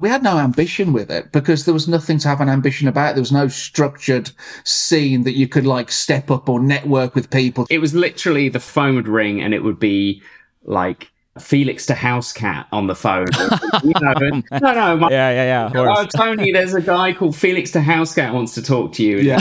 we had no ambition with it because there was nothing to have an ambition about. There was no structured scene that you could like step up or network with people. It was literally the phone would ring and it would be like Felix da Housecat on the phone. you know, no, no, my, yeah, yeah, yeah. Oh, Tony, there's a guy called Felix da Housecat wants to talk to you. Yeah,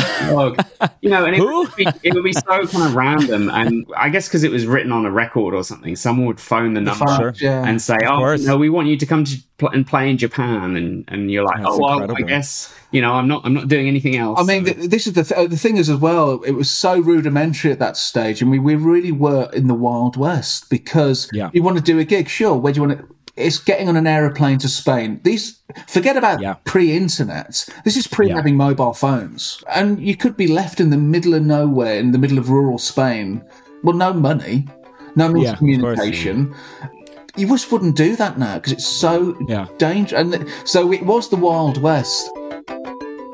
you know, and it would, be, it would, be, so kind of random. And I guess because it was written on a record or something, someone would phone the number sure. yeah. and say, "Oh, no, we want you to come to pl- and play in Japan," and and you're like, That's "Oh, well. I guess." You know, I'm not. I'm not doing anything else. I mean, th- this is the th- uh, the thing is as well. It was so rudimentary at that stage, and we we really were in the wild west because Yeah. you want to do a gig, sure. Where do you want to? It's getting on an aeroplane to Spain. These forget about Yeah. pre-internet. This is pre Yeah. having mobile phones, and you could be left in the middle of nowhere, in the middle of rural Spain. Well, no money, no means Yeah, of of communication. You just wouldn't do that now because it's so Yeah. dangerous. And th- so it was the Wild West.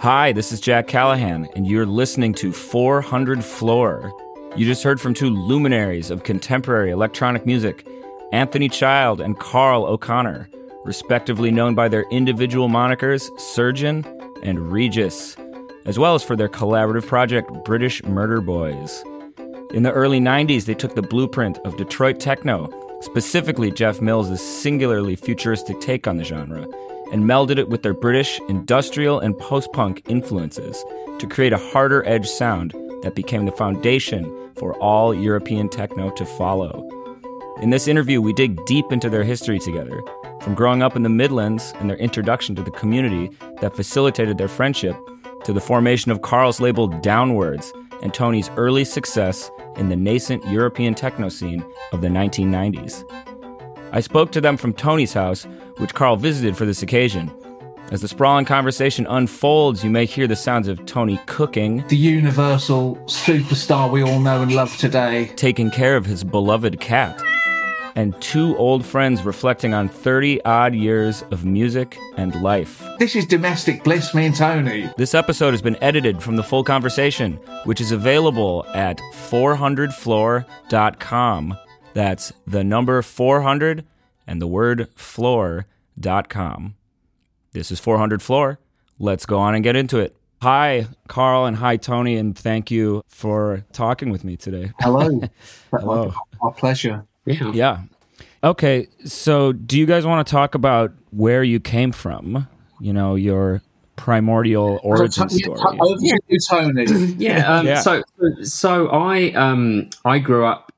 Hi, this is Jack Callahan, and you're listening to 400 Floor. You just heard from two luminaries of contemporary electronic music, Anthony Child and Karl O'Connor, respectively known by their individual monikers Surgeon and Regis, as well as for their collaborative project British Murder Boys. In the early 90s, they took the blueprint of Detroit techno, specifically Jeff Mills' singularly futuristic take on the genre, and melded it with their British industrial and post punk influences to create a harder edge sound that became the foundation for all European techno to follow. In this interview, we dig deep into their history together, from growing up in the Midlands and their introduction to the community that facilitated their friendship, to the formation of Karl's label Downwards and Tony's early success in the nascent European techno scene of the 1990s. I spoke to them from Tony's house, which Karl visited for this occasion. As the sprawling conversation unfolds, you may hear the sounds of Tony cooking, the universal superstar we all know and love today. taking care of his beloved cat, and two old friends reflecting on 30 odd years of music and life. This is domestic bliss, me and Tony. This episode has been edited from the full conversation, which is available at 400floor.com. That's the number 400 and the word floor.com. This is 400 Floor. Let's go on and get into it. Hi, Karl, and hi, Tony, and thank you for talking with me today. Hello. Hello. Our pleasure. yeah. Yeah. Okay, so do you guys want to talk about where you came from? You know, your primordial origin So, story. yeah, Over to you, Tony. yeah, um, Yeah. So, so I um I grew up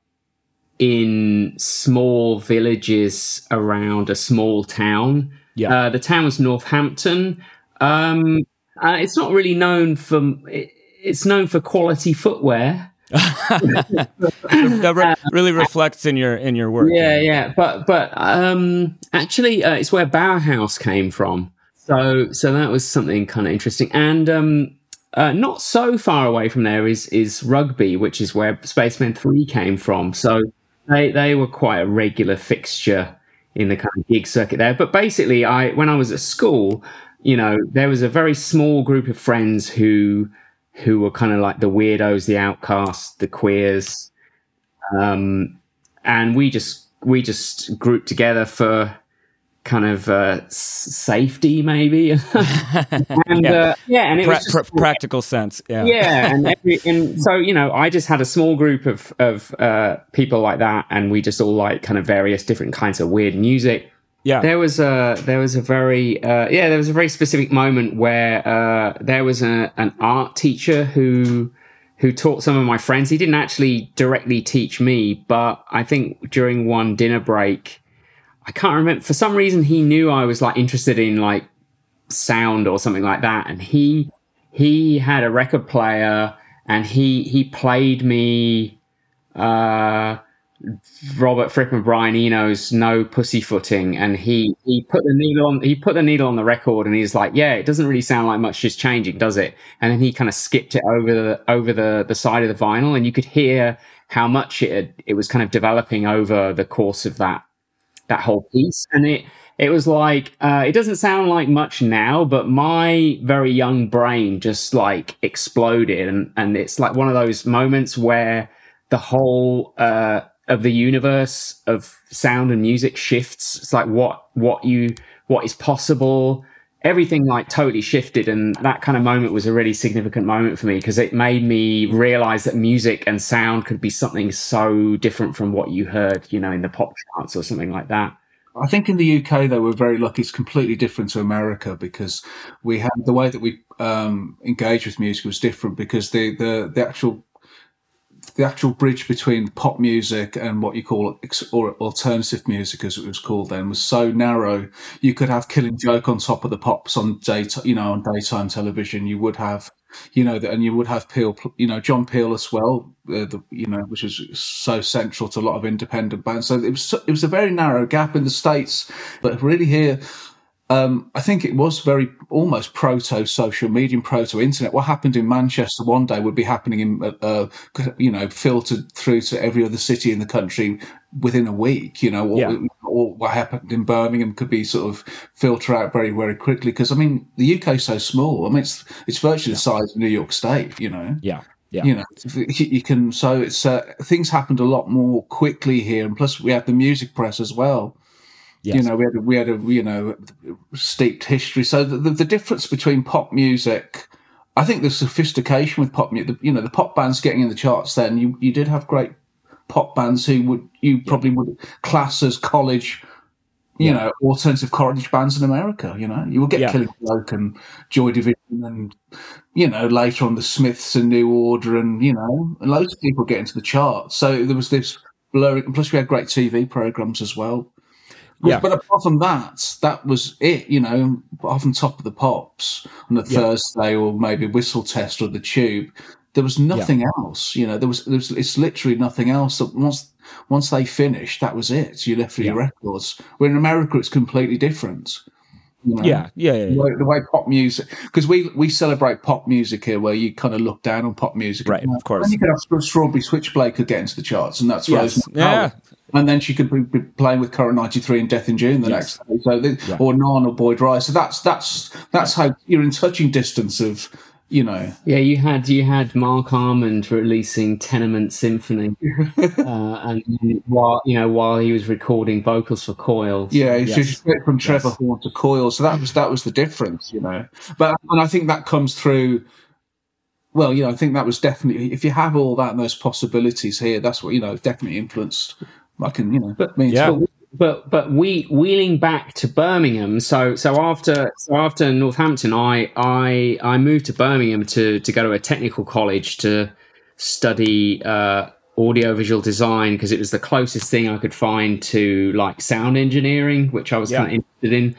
in small villages around a small town. Yeah. Uh, the town was Northampton. Um, uh, it's not really known for. It, it's known for quality footwear. that re- really reflects in your in your work. Yeah, yeah, but but um, actually, uh, it's where Bauhaus came from. So so that was something kind of interesting, and um, uh, not so far away from there is is rugby, which is where Spacemen Three came from. So they they were quite a regular fixture in the kind of gig circuit there. But basically, I when I was at school, you know, there was a very small group of friends who who were kind of like the weirdos, the outcasts, the queers, um, and we just we just grouped together for kind of uh, safety, maybe. and Yeah. uh, yeah, and it Pra- was just, pra- practical sense. Yeah. yeah, and, every, and so you know, I just had a small group of of uh, people like that, and we just all like kind of various different kinds of weird music. Yeah. There was a there was a very uh, yeah there was a very specific moment where uh, there was a, an art teacher who who taught some of my friends. He didn't actually directly teach me, but I think during one dinner break, I can't remember. For some reason he knew I was like interested in like sound or something like that, and he he had a record player and he he played me uh Robert Fripp and Brian Eno's No Pussyfooting and he he put the needle on he put the needle on the record and he's like yeah it doesn't really sound like much is changing does it? And then he kind of skipped it over the over the the side of the vinyl and you could hear how much it it was kind of developing over the course of that that whole piece and it it was like uh, it doesn't sound like much now but my very young brain just like exploded and and it's like one of those moments where the whole uh, of the universe of sound and music shifts it's like what what you what is possible. Everything like totally shifted, and that kind of moment was a really significant moment for me because it made me realize that music and sound could be something so different from what you heard, you know, in the pop charts or something like that. I think in the UK, though, we're very lucky. It's completely different to America because we have the way that we um, engage with music was different because the, the, the actual the actual bridge between pop music and what you call or alternative music, as it was called then, was so narrow. You could have Killing Joke on top of the pops on day, you know, on daytime television. You would have you know, and you would have Peel, you know, John Peel as well, uh, the, you know, which is so central to a lot of independent bands. So it was it was a very narrow gap in the states, but really here, um, I think it was very almost proto social media, proto internet. What happened in Manchester one day would be happening in, uh, uh, you know, filtered through to every other city in the country within a week. You know, or, yeah. or what happened in Birmingham could be sort of filter out very, very quickly. Because I mean, the UK is so small. I mean, it's it's virtually the size of New York State. You know. Yeah. Yeah. You know, you can. So it's uh, things happened a lot more quickly here, and plus we have the music press as well Yes. You know, we had a, we had a you know steeped history. So the, the, the difference between pop music, I think the sophistication with pop music, you know, the pop bands getting in the charts. Then you you did have great pop bands who would you probably would class as college, you yeah. know, alternative college bands in America. You know, you would get yeah. Killing Joke and Joy Division, and you know later on the Smiths and New Order, and you know, loads of people get into the charts. So there was this blurring. Plus, we had great TV programs as well. Yeah. But apart from that, that was it, you know, off on top of the pops on a yeah. Thursday or maybe whistle test or the tube. There was nothing yeah. else, you know, there was, there was, it's literally nothing else that once, once they finished, that was it. You left for your records. Where in America, it's completely different. You know? yeah, yeah, yeah, the way, the way pop music, because we we celebrate pop music here, where you kind of look down on pop music, right? Of course, and you could have Strawberry Switchblade could get into the charts, and that's yes. yeah, and then she could be playing with Current 93 and Death in June the yes. next day. So, the, yeah. or Non or Boyd Rice. So that's that's that's how you're in touching distance of, you know. Yeah, you had you had Marc Almond releasing Tenement Symphony, uh, and while you know while he was recording vocals for Coils. Yeah, yes. just from Trevor yes. Horn to Coil, So that was that was the difference, you know. But and I think that comes through well, you know, I think that was definitely if you have all that and those possibilities here, that's what you know definitely influenced I can, you know, but yeah. But but we wheeling back to Birmingham. So so after so after Northampton, I I I moved to Birmingham to to go to a technical college to study uh, audio visual design because it was the closest thing I could find to like sound engineering, which I was yeah. kind of interested in.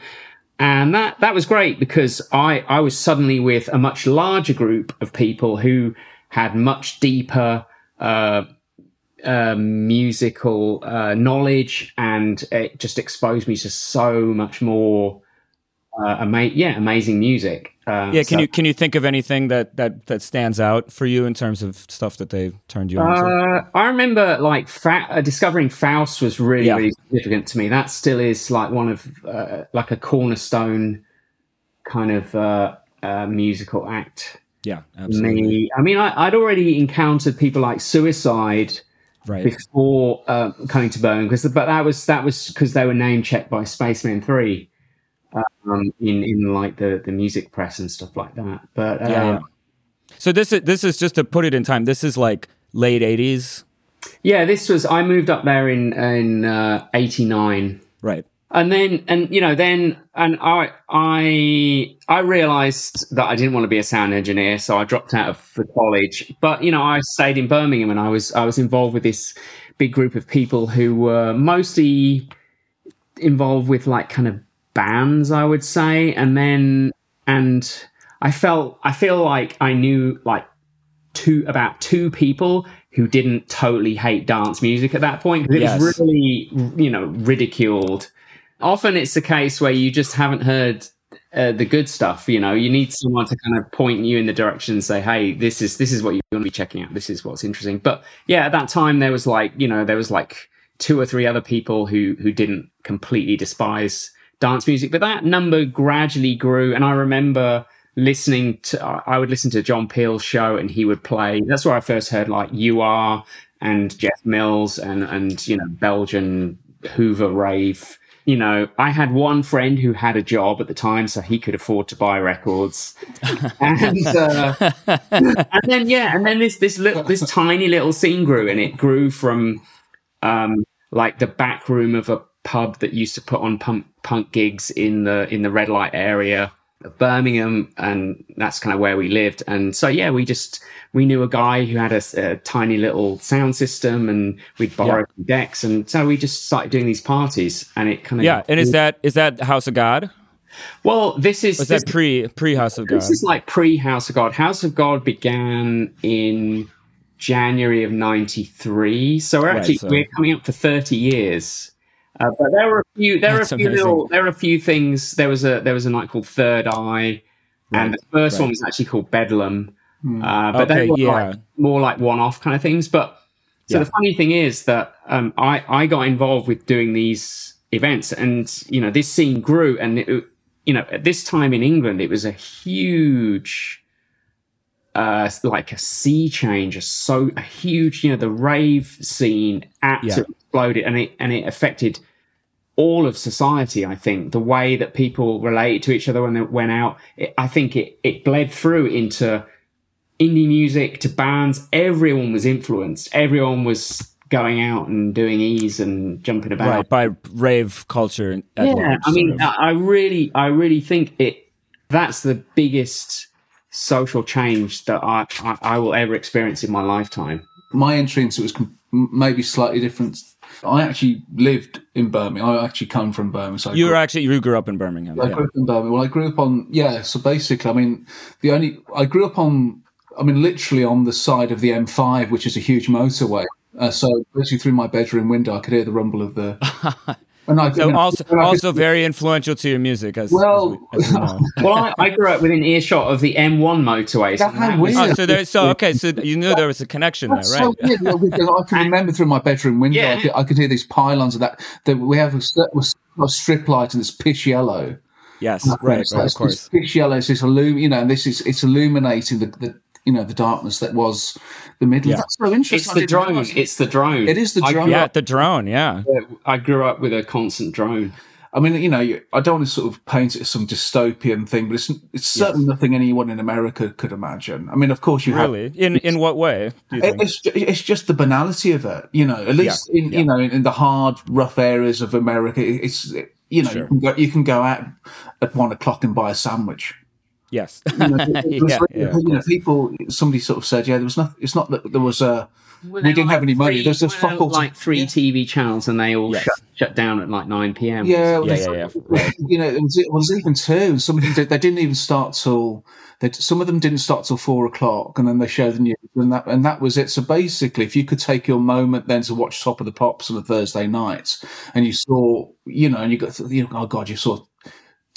And that that was great because I I was suddenly with a much larger group of people who had much deeper. Uh, uh, musical uh, knowledge, and it just exposed me to so much more. Uh, ama- yeah, amazing music. Uh, yeah, can so, you can you think of anything that that that stands out for you in terms of stuff that they turned you on uh, I remember like fa- uh, discovering Faust was really yeah. really significant to me. That still is like one of uh, like a cornerstone kind of uh, uh, musical act. Yeah, absolutely. Me, I mean, I, would already encountered people like Suicide right. before uh, coming to Boeing because but that was that was because they were name checked by Spacemen Three um, in in like the the music press and stuff like that. But uh, yeah, yeah. So this is this is just to put it in time. This is like late eighties. Yeah, this was. I moved up there in in uh, eighty nine. Right and then and you know then and i i i realized that i didn't want to be a sound engineer so i dropped out of the college but you know i stayed in birmingham and i was i was involved with this big group of people who were mostly involved with like kind of bands i would say and then and i felt i feel like i knew like two about two people who didn't totally hate dance music at that point because it yes. was really you know ridiculed often it's the case where you just haven't heard uh, the good stuff. You know, you need someone to kind of point you in the direction and say, "Hey, this is this is what you want to be checking out. This is what's interesting." But yeah, at that time there was like you know there was like two or three other people who who didn't completely despise dance music, but that number gradually grew, and I remember listening to I would listen to John Peel's show and he would play that's where I first heard like UR and Jeff Mills and and you know Belgian Hoover rave you know, I had one friend who had a job at the time, so he could afford to buy records. and, uh, and then, yeah, and then this, this little, this tiny little scene grew and it grew from, um, like the back room of a pub that used to put on punk, punk gigs in the, in the red light area of Birmingham, and that's kind of where we lived. And so, yeah, we just we knew a guy who had a, a tiny little sound system, and we'd borrow yeah. decks, and so we just started doing these parties, and it kind of yeah. And is that is that House of God? Well, this is was that pre pre House of God? This is like pre House of God. House of God began in January of '93, so we're actually right, so. we're coming up for 30 years. Uh, but there were a few. There That's are a few amazing. little. There are a few things. There was a there was a night called Third Eye, right, and the first right. one was actually called Bedlam. Hmm. Uh, but okay, they were yeah. like, more like one off kind of things. But so yeah. the funny thing is that um, I I got involved with doing these events, and you know this scene grew, and it, you know at this time in England it was a huge. Uh, like a sea change, a so a huge, you know, the rave scene absolutely yeah. exploded, and it and it affected all of society. I think the way that people related to each other when they went out, it, I think it it bled through into indie music to bands. Everyone was influenced. Everyone was going out and doing ease and jumping about right by rave culture. yeah, large, I mean, I really, I really think it. That's the biggest social change that I, I, I will ever experience in my lifetime. My entry into it was maybe slightly different I actually lived in Birmingham. I actually come from Birmingham. So you were actually you grew up in Birmingham. I yeah. grew up in Birmingham. Well, I grew up on yeah. So basically, I mean, the only I grew up on. I mean, literally on the side of the M5, which is a huge motorway. Uh, so basically, through my bedroom window, I could hear the rumble of the And I, so you know, also, also very influential to your music, as well. As we, as know. well, I, I, grew up within earshot of the M1 motorway. So that. Oh, so there, so okay, so you knew there was a connection That's there, right? So weird, I can remember through my bedroom window, yeah. I, could, I, could, hear these pylons of that. That we have a, a strip light and it's pitch yellow. Yes, right, right, of course. Pitch yellow. It's this illum, you know, and this is it's illuminating the, the you know the darkness that was the middle. Yeah. That's so interesting. It's the drone. It's the drone. It is the drone. yeah, the drone. Yeah. I grew up with a constant drone. I mean, you know, I don't want to sort of paint it as some dystopian thing, but it's it's certainly yes. nothing anyone in America could imagine. I mean, of course, you really have, in in what way? It's it's just the banality of it. You know, at least yeah. in yeah. you know in the hard, rough areas of America, it's you know sure. you can go you can go out at one o'clock and buy a sandwich. Yes. You know, yeah, yeah, you know, people. Somebody sort of said, "Yeah, there was not. It's not that there was uh, a. we didn't like have any money. There's just fuck all like three yeah. TV channels, and they all yes. shut, shut down at like nine p.m. Yeah, yeah, yeah, yeah. You know, it was, it was even two. Some of them did, they didn't even start till. They, some of them didn't start till four o'clock, and then they showed the news, and that and that was it. So basically, if you could take your moment then to watch Top of the Pops on a Thursday night, and you saw, you know, and you got, you know, oh god, you saw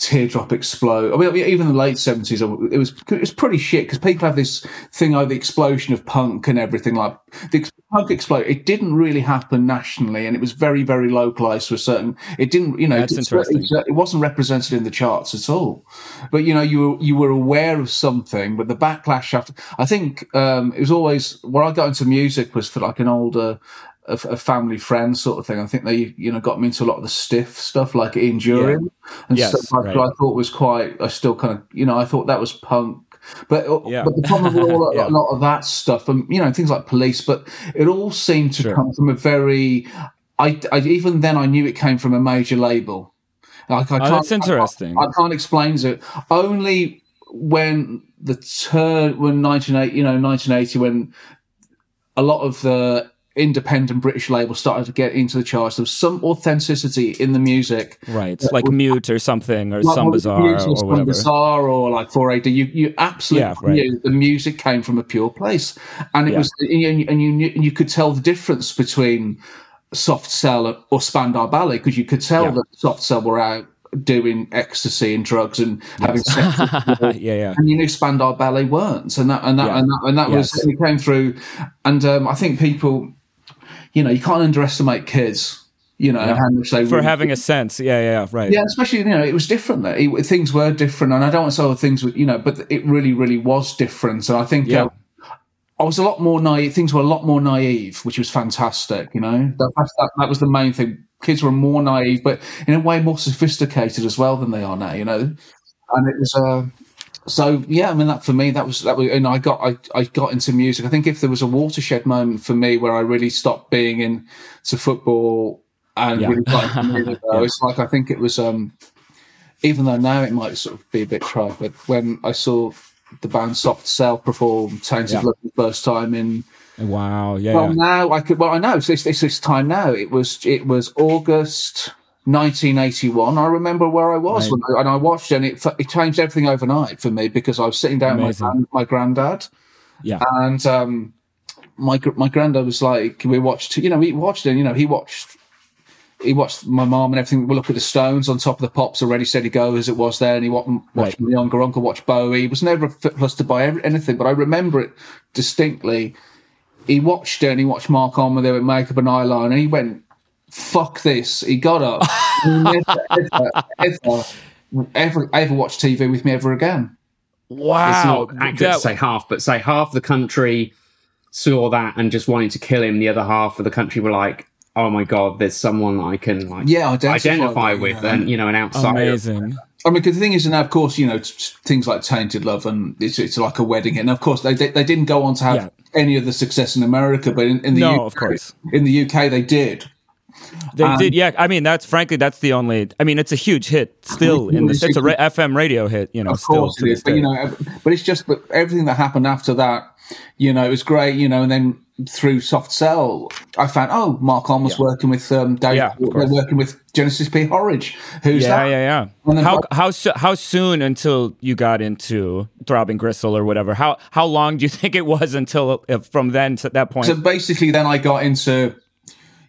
teardrop explode. I mean, even in the late seventies, it was it was pretty shit because people have this thing of the explosion of punk and everything. Like the punk explode, it didn't really happen nationally, and it was very very localized to a certain. It didn't, you know, That's interesting. It, it wasn't represented in the charts at all. But you know, you were you were aware of something, but the backlash after. I think um, it was always where I got into music was for like an older a, a, family friend sort of thing. I think they, you know, got me into a lot of the stiff stuff like Ian Dury yeah. and yes, stuff right. I thought was quite, I still kind of, you know, I thought that was punk. But, uh, yeah. but the problem with all, yeah. a lot of that stuff and, you know, things like police, but it all seemed to sure. come from a very, I, I, even then I knew it came from a major label. Like I oh, that's interesting. I, I, can't explain it. Only when the turn, when 1980, you know, 1980, when a lot of the independent British label started to get into the charts. There was some authenticity in the music, right? Like Mute or something, or like, Some Bizzare, or, or whatever. Bizzare, or like 4AD. You you absolutely yeah, right. knew the music came from a pure place, and it yeah. was, and you, and you you could tell the difference between Soft Cell or Spandau Ballet because you could tell yeah. that Soft Cell were out doing ecstasy and drugs and yes. having sex. yeah, yeah. And you knew Spandau Ballet weren't, and that and that yeah. and that, and that yes. was it came through. And um, I think people you know, you can't underestimate kids. You know, yeah. how much they for having a sense. Yeah, yeah, right. Yeah, especially you know, it was different. It, things were different, and I don't want to say other things, you know, but it really, really was different. And I think, yeah. Uh, I was a lot more naive. Things were a lot more naive, which was fantastic. You know, that, that, that was the main thing. Kids were more naive, but in a way more sophisticated as well than they are now. You know, and it was. Uh, so yeah, I mean that for me that was that was, and I got I, I got into music. I think if there was a watershed moment for me where I really stopped being into football and Yeah. really got into music, Yeah. it's like I think it was um even though now it might sort of be a bit trite, but when I saw the band Soft Cell perform Tainted Yeah. Love the first time in Wow. Yeah. well yeah. now I could well I know it's this, it's this time now. It was it was August 1981. I remember where I was Right. when I, and I watched and it it changed everything overnight for me because I was sitting down with my, my granddad Yeah. and um my my granddad was like we watched you know we watched it you know he watched he watched my mom and everything. We look at the Stones on top of the pops already steady go as it was there, and he wa- watched Right. my younger uncle watch Bowie. He was never fit plus to buy every, anything, but I remember it distinctly. He watched it and he watched Marc Almond with with makeup and eyeliner, and he went, "Fuck this!" He got up, never, ever, ever, ever, ever watched TV with me ever again. Wow. it's not accurate That- to say half, but say half the country saw that and just wanted to kill him. The other half of the country were like, "Oh my god, there's someone I can like Yeah, identify, identify with, with, yeah. and you know, an outsider." amazing. I mean, because the thing is, and of course, you know, t- t- things like Tainted Love, and it's, it's like a wedding. And of course, they they, they didn't go on to have Yeah. any of the success in America, but in, in the No, UK, of course. in the UK, they did. They Um, did, yeah. I mean, that's frankly, that's the only. I mean, it's a huge hit still. In the. it's a ra- FM radio hit, you know. Of still course, it. But you know, but it's just, but everything that happened after that, you know, it was great. You know, and then through Soft Cell, I found oh, Marc Almond was Yeah. working with um, Dave. Yeah, they're working with Genesis P-Orridge, who's yeah, that? yeah, And yeah. then How like- how so, how soon until you got into throbbing gristle or whatever? How how long do you think it was until uh, from then to that point? So basically, then I got into,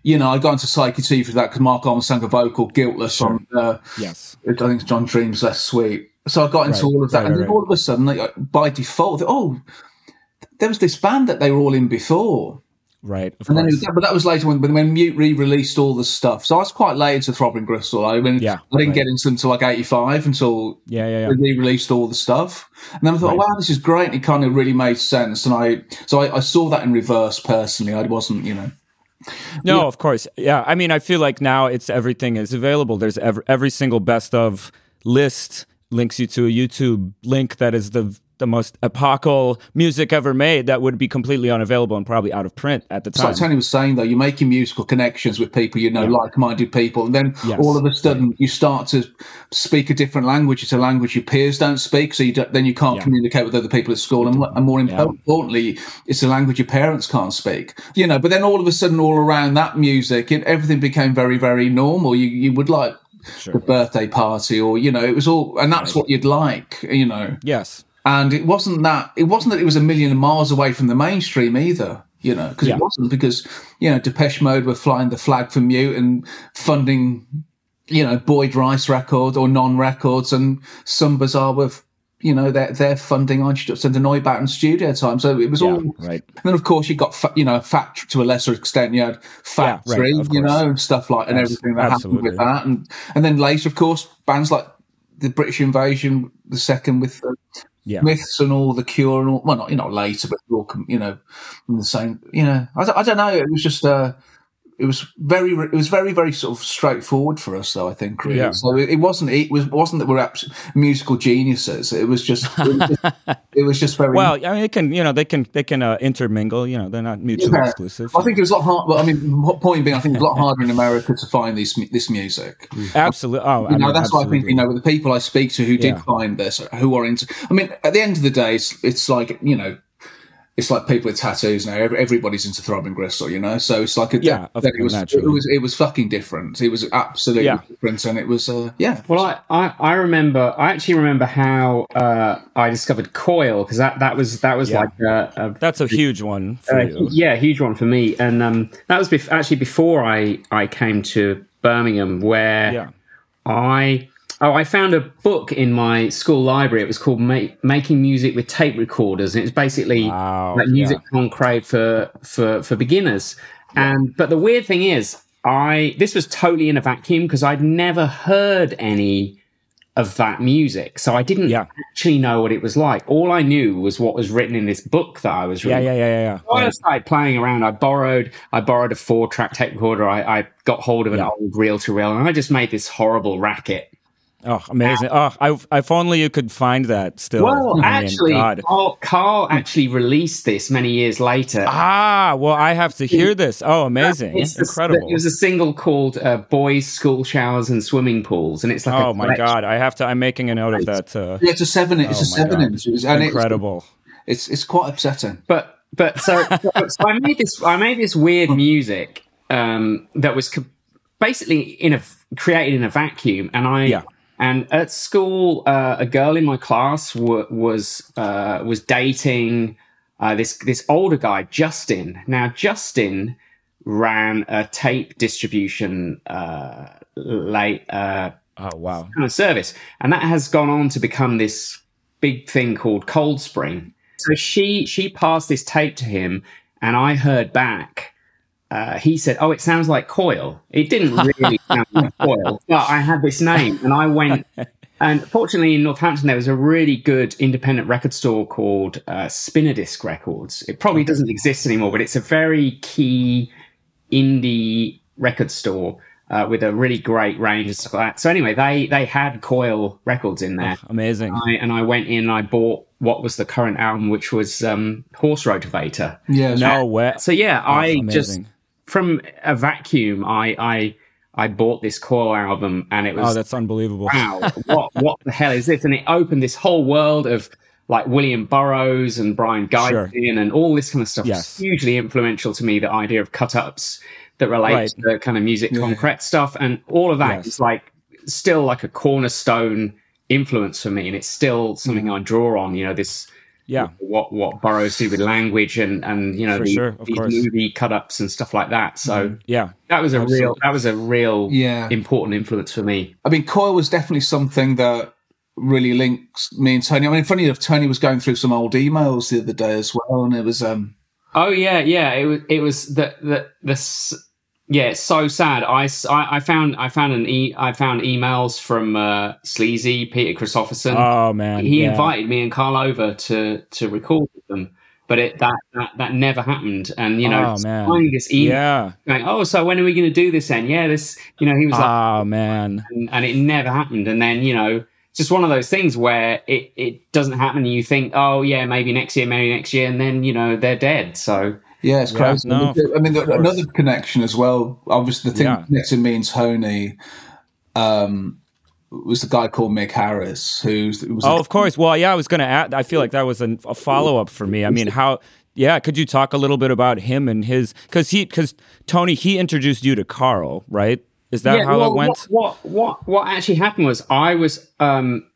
you know, I got into Psychic TV for that because Marc Almond sang a vocal, Guiltless, on, uh, yes. I think it's John Dream's Less Sweet. So I got into Right, all of that. right, and then right, all of a sudden, like, by default, oh, there was this band that they were all in before. Right. And then, was, but that was later when, when Mute re-released all the stuff. So I was quite late into Throbbing Gristle. I mean, Yeah, I didn't get into them until like '85 until yeah, yeah, yeah. they re-released all the stuff. And then I thought, wow, this is great. And it kind of really made sense. And I, so I, I saw that in reverse personally. I wasn't, you know, No, of course. Yeah. I mean, I feel like now it's everything is available. There's every, every single best of list links you to a YouTube link that is the the most epochal music ever made that would be completely unavailable and probably out of print at the It's time. like Tony was saying, though, you're making musical connections with people you know, like-minded people, and then Yes. all of a sudden you start to speak a different language. It's a language your peers don't speak, so you don't, then you can't Yeah. communicate with other people at school, and, and more importantly, it's a language your parents can't speak. You know, but then all of a sudden, all around that music, it, everything became very, very normal. You you would like Sure. the birthday party, or you know, it was all, and that's what you'd like. You know, yes. And it wasn't that it wasn't that it was a million miles away from the mainstream either you know because Yeah. it wasn't because you know depeche mode were flying the flag for mute and funding you know boyd rice record or non-records and Some Bizzare with you know their their funding on and the Neubauten studio time so it was Yeah. all Right. and then of course you got fa- you know factory to a lesser extent you had factory of you know and stuff like and everything that happened with that and and then later of course bands like the British Invasion the second with uh, Yeah. myths and all the cure and all well not you know later but you know in the same you know I, I don't know it was just uh it was very it was very very sort of straightforward for us though I think really Yeah. so it, it wasn't it was wasn't that we're abs- musical geniuses it was just it was just, it was just very Well, I mean, it can you know they can they can uh, intermingle. You know, they're not mutually Yeah. exclusive. I think it was a lot hard. Well, I mean, point being, I think it was a lot harder in America to find this this music. Absolutely. Oh, I You know, mean, that's why I think you know with the people I speak to who did Yeah. find this, who are into. I mean, at the end of the day, it's, it's like you know, it's like people with tattoos now. Everybody's into throbbing gristle, you know. So it's like a Yeah, of then it was naturally. it was it was fucking different. It was absolutely Yeah. different, and it was uh, yeah. Well, I, I, I remember. I actually remember how uh, I discovered Coil because that, that was that was Yeah. like a, a That's a huge one for Uh, you. yeah, huge one for me, and um, that was bef- actually before I I came to Birmingham, where Yeah. I oh I found a book in my school library. It was called Ma- "Making Music with Tape Recorders," and it's basically Wow, like music concrete for for for beginners. And but the weird thing is, I this was totally in a vacuum because I'd never heard any of that music, so I didn't Yeah. actually know what it was like. All I knew was what was written in this book that I was reading. Yeah, yeah, yeah, yeah. So I started playing around. I borrowed, I borrowed a four-track tape recorder. I, I got hold of an Yeah. old reel-to-reel, and I just made this horrible racket. Oh, amazing. Oh, I, if only you could find that still. Well, I mean, actually, Karl, Karl actually released this many years later. Ah, well, I have to hear this. Oh, amazing. It's a- Incredible. it was a single called uh, "Boys' School Showers and Swimming Pools," and it's like Oh a my collection. God! I have to. I'm making a note of that. Uh, Yeah, it's a seven. It's a Oh my seven God. inch, It's- and it's, incredible. it's it's quite upsetting. But but so, so I made this I made this weird music um, that was basically in a created in a vacuum, and I Yeah. And at school uh, a girl in my class w- was uh, was dating uh, this this older guy Justin. Now Justin ran a tape distribution uh, late. Uh, Oh wow. kind of service. And that has gone on to become this big thing called Cold Spring. So she she passed this tape to him, and I heard back. Uh, he said, "Oh, it sounds like Coil." It didn't really sound like Coil, but I had this name, and I went. And fortunately, in Northampton, there was a really good independent record store called uh, Spinadisc Records. It probably doesn't exist anymore, but it's a very key indie record store uh, with a really great range and stuff like that. So anyway, they they had Coil records in there. Amazing. I, and I went in and I bought what was the current album, which was um, Horse Rotorvator. Yeah, No way. So yeah, I just amazing. From a vacuum, I I I bought this Coil album, and it was Oh, that's unbelievable. wow, what what the hell is this? And it opened this whole world of like William Burroughs and Brian Sure. And all this kind of stuff. Yes. Hugely influential to me. The idea of cut ups that relate Right. to the kind of music concrete stuff, and all of that Yes. is like still like a cornerstone influence for me, and it's still something Mm. I draw on. You know this. Yeah. What what Burroughs did with language and and you know For the- sure, of these course. Movie cut ups and stuff like that. So Yeah. that was a real that was a real Yeah. important influence for me. I mean, Coil was definitely something that really links me and Tony. I mean, funny enough, Tony was going through some old emails the other day as well, and it was um, Oh yeah, yeah. It was it was the the the s- yeah. It's so sad. I, I- I found I found an e I found emails from uh, Sleazy Peter Christopherson. Oh man. he yeah. invited me and Karl over to to record with them, but it that that, that never happened. And you know, Oh, finding this email Yeah. going, oh, so when are we going to do this then? Yeah, this. You know, he was like, Oh man. and, and it never happened. And then you know, just one of those things where it it doesn't happen, and you think, oh yeah, maybe next year, maybe next year, and then you know they're dead. So. Yeah, it's Yeah, crazy. no, I mean, of the, course. another connection as well. Obviously, the thing Yeah. that connected me and Tony um, was the guy called Mick Harris, who was Oh, of course. Well, yeah, I was going to add. I feel like that was an, a follow up for me. I mean, how? Yeah, could you talk a little bit about him and his? Because he, because Tony, he introduced you to Karl, right? Is that how well, it went? What, what what what actually happened was I was um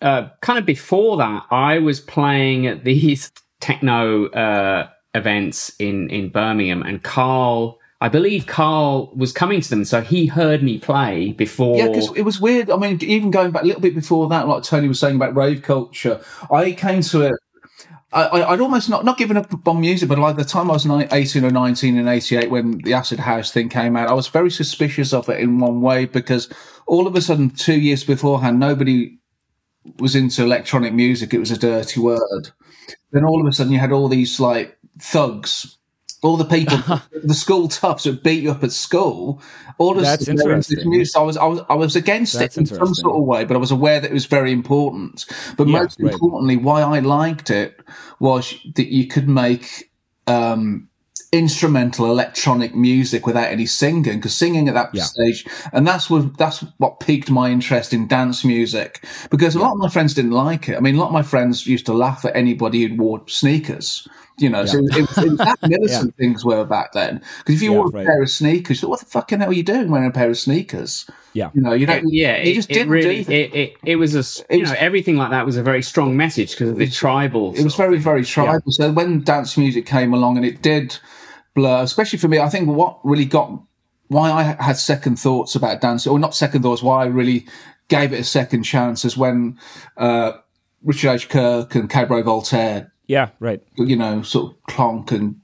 uh kind of before that I was playing at these techno uh events in in Birmingham and Karl I believe Karl was coming to them so he heard me play before Yeah, because it was weird. I mean, even going back a little bit before that, like Tony was saying about rave culture, I came to it. I, I'd almost not not given up on music, but like the time I was ni- eighteen or nineteen in '88 when the acid house thing came out, I was very suspicious of it in one way because all of a sudden, two years beforehand, nobody was into electronic music. It was a dirty word. Then all of a sudden, you had all these like thugs, all the people, the school toughs that beat you up at school. All of That's sudden, they were interesting. music. So I was, I was, I was against That's it in some sort of way, but I was aware that it was very important. But Yeah, most right. importantly, why I liked it was that you could make um, instrumental electronic music without any singing because singing at that Yeah. stage and that's what that's what piqued my interest in dance music because a lot of my friends didn't like it i mean a lot of my friends used to laugh at anybody who wore sneakers you know so it, was- it was that militant things were back then. Because if you Yeah, wore a right. pair of sneakers what the fucking hell are you doing wearing a pair of sneakers? Yeah. you know you don't yeah, you it, just it didn't really, do it, it, it was a, s- you was- know, everything like that was a very strong message because of the tribal. it was very very tribal. So when dance music came along and it did blur especially for me i think what really got why i had second thoughts about dance or not second thoughts why i really gave it a second chance is when uh richard h. Kirk and cabaret voltaire Yeah. Right. you know sort of clonk and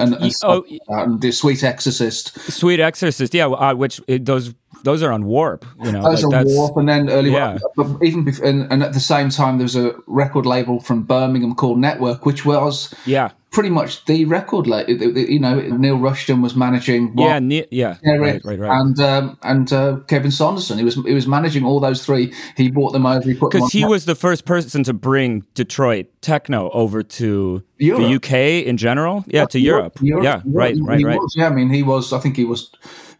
and, and, oh, like and the sweet exorcist Sweet Exorcist. Yeah. Uh, which it, those those are on Warp. You know, those like are Warp, and then early. Yeah. But even before, and, and, at the same time, there was a record label from Birmingham called Network, which was yeah pretty much the record label. You know, Neil Rushton was managing. yeah, ne- yeah, Eric right, right, right. and um, and uh, Kevin Saunderson. He was he was managing all those three. He brought them over. He put because he was the first person to bring Detroit techno over to Europe. the UK in general. Yeah, to Europe. Europe. Yeah, Europe. right, He right, right. was, yeah, I mean, he was. I think he was.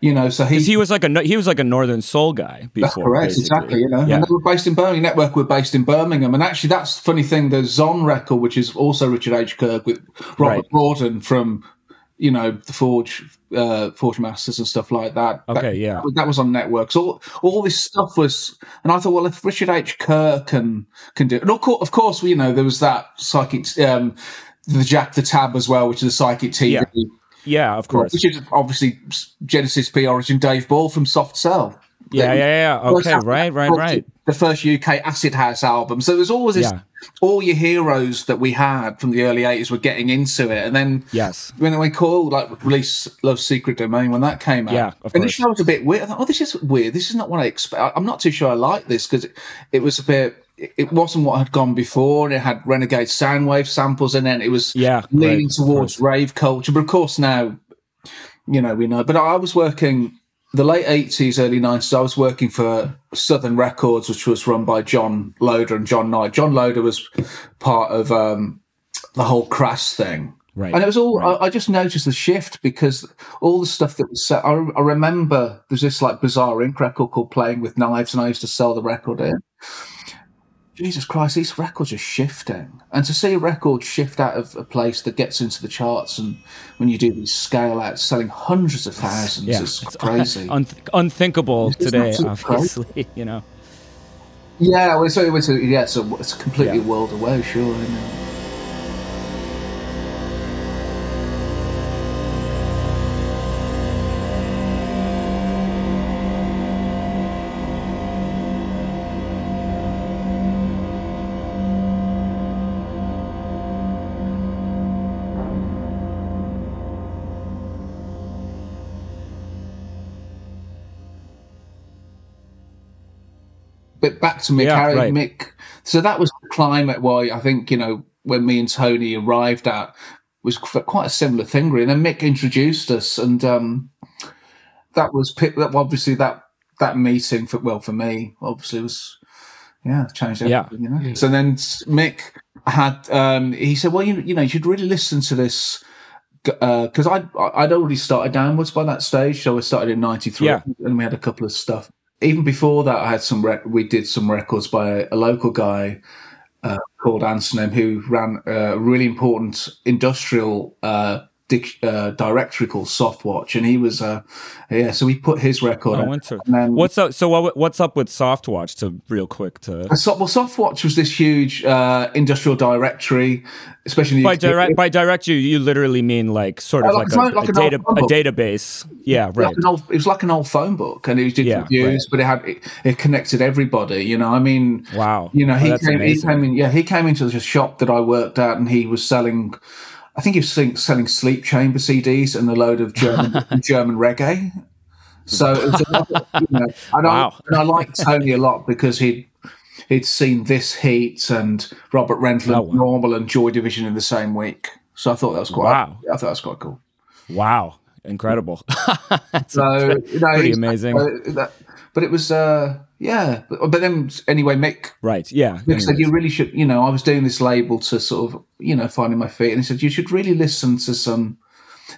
You know, so he He was like a he was like a Northern Soul guy before. That's correct, basically. exactly. You know, Yeah. and they were based in Birmingham. Network were based in Birmingham, and actually, that's the funny thing. The Xon record, which is also Richard H. Kirk with Robert Right. Gordon from, you know, the Forge, uh, Forge Masters and stuff like that. Okay, that, yeah. that was on Network. So all, all this stuff was, and I thought, well, if Richard H. Kirk can can do, it, and of course, of course, you know, there was that psychic, um, the Jack the Tab as well, which is a psychic TV. Yeah. Yeah, of course. Which is obviously Genesis P-Orridge Dave Ball from Soft Cell. Yeah, yeah, yeah. Okay, right, right, right. The first UK acid house album. So there's always this, Yeah. all your heroes that we had from the early 80s were getting into it. And then Yes. when we called, like, release Love Secret Domain, when that came out. Yeah, of And course. this was a bit weird. I thought, oh, this is weird. This is not what I expect. I'm not too sure I like this because it, it was a bit, it- wasn't what had gone before. And it had Renegade Soundwave samples in it. It was Yeah, leaning right, towards rave culture. But of course, now, you know, we know. But I was working the late 80s, early 90s. I was working for Southern Records, which was run by John Loder and John Knight. John Loder was part of um, the whole Crass thing. Right. And it was all, right. I, I just noticed the shift because all the stuff that was set, I, I remember there's this like Bizarre Inc record called Playing with Knives, and I used to sell the record in. Jesus Christ, these records are shifting. And to see a record shift out of a place that gets into the charts and when you do these scale outs selling hundreds of thousands, yeah, it's crazy. Un- unthinkable It's today, crazy. obviously. You know. yeah, well, it's, it's, a, yeah, it's, a, it's a completely Yeah. world away, sure. Isn't it? But back to Mick, Yeah, Harry, right. Mick. So that was the climate why I think, you know, when me and Tony arrived at was quite a similar thing, really. And then Mick introduced us, and um, that was pi- that obviously that that meeting for well for me obviously was yeah changed Yeah. everything. You know. So then Mick had um, he said, well, you you know, you should really listen to this because I'd I'd already started downwards by that stage. So I started in '93, Yeah. and we had a couple of stuff. Even before that, I had some. Rec- we did some records by a, a local guy uh, called Ansonym, who ran a really important industrial uh, dic- uh, directory called Softwatch, and he was uh, yeah. So we put his record. Oh, out. then- what's up? So what, what's up with Softwatch? To real quick to Uh, So, well, Softwatch was this huge uh, industrial directory, especially by direct by direct you you literally mean like sort of like, like- a, like a data a database. Yeah, right. an old, it was like an old phone book, and it did Yeah, reviews, but it had it, it connected everybody. You know, I mean, Wow. You know, Oh, he came, he came in. Yeah, he came into the shop that I worked at, and he was selling. I think he was selling, selling sleep chamber CDs and a load of German German reggae. So, it was a lot of- you know, and, Wow. I, and I liked Tony a lot because he'd he'd seen this heat and Robert Rental Oh, wow. Normal and Joy Division in the same week. So I thought that was quite. Wow. I thought that was quite cool. Wow, incredible. That's So you know, pretty amazing. uh, that- but it was, uh, yeah. But, but then anyway, Mick, right. Yeah. Mick said you really should. You know, I was doing this label to sort of, you know, finding my feet, and he said you should really listen to some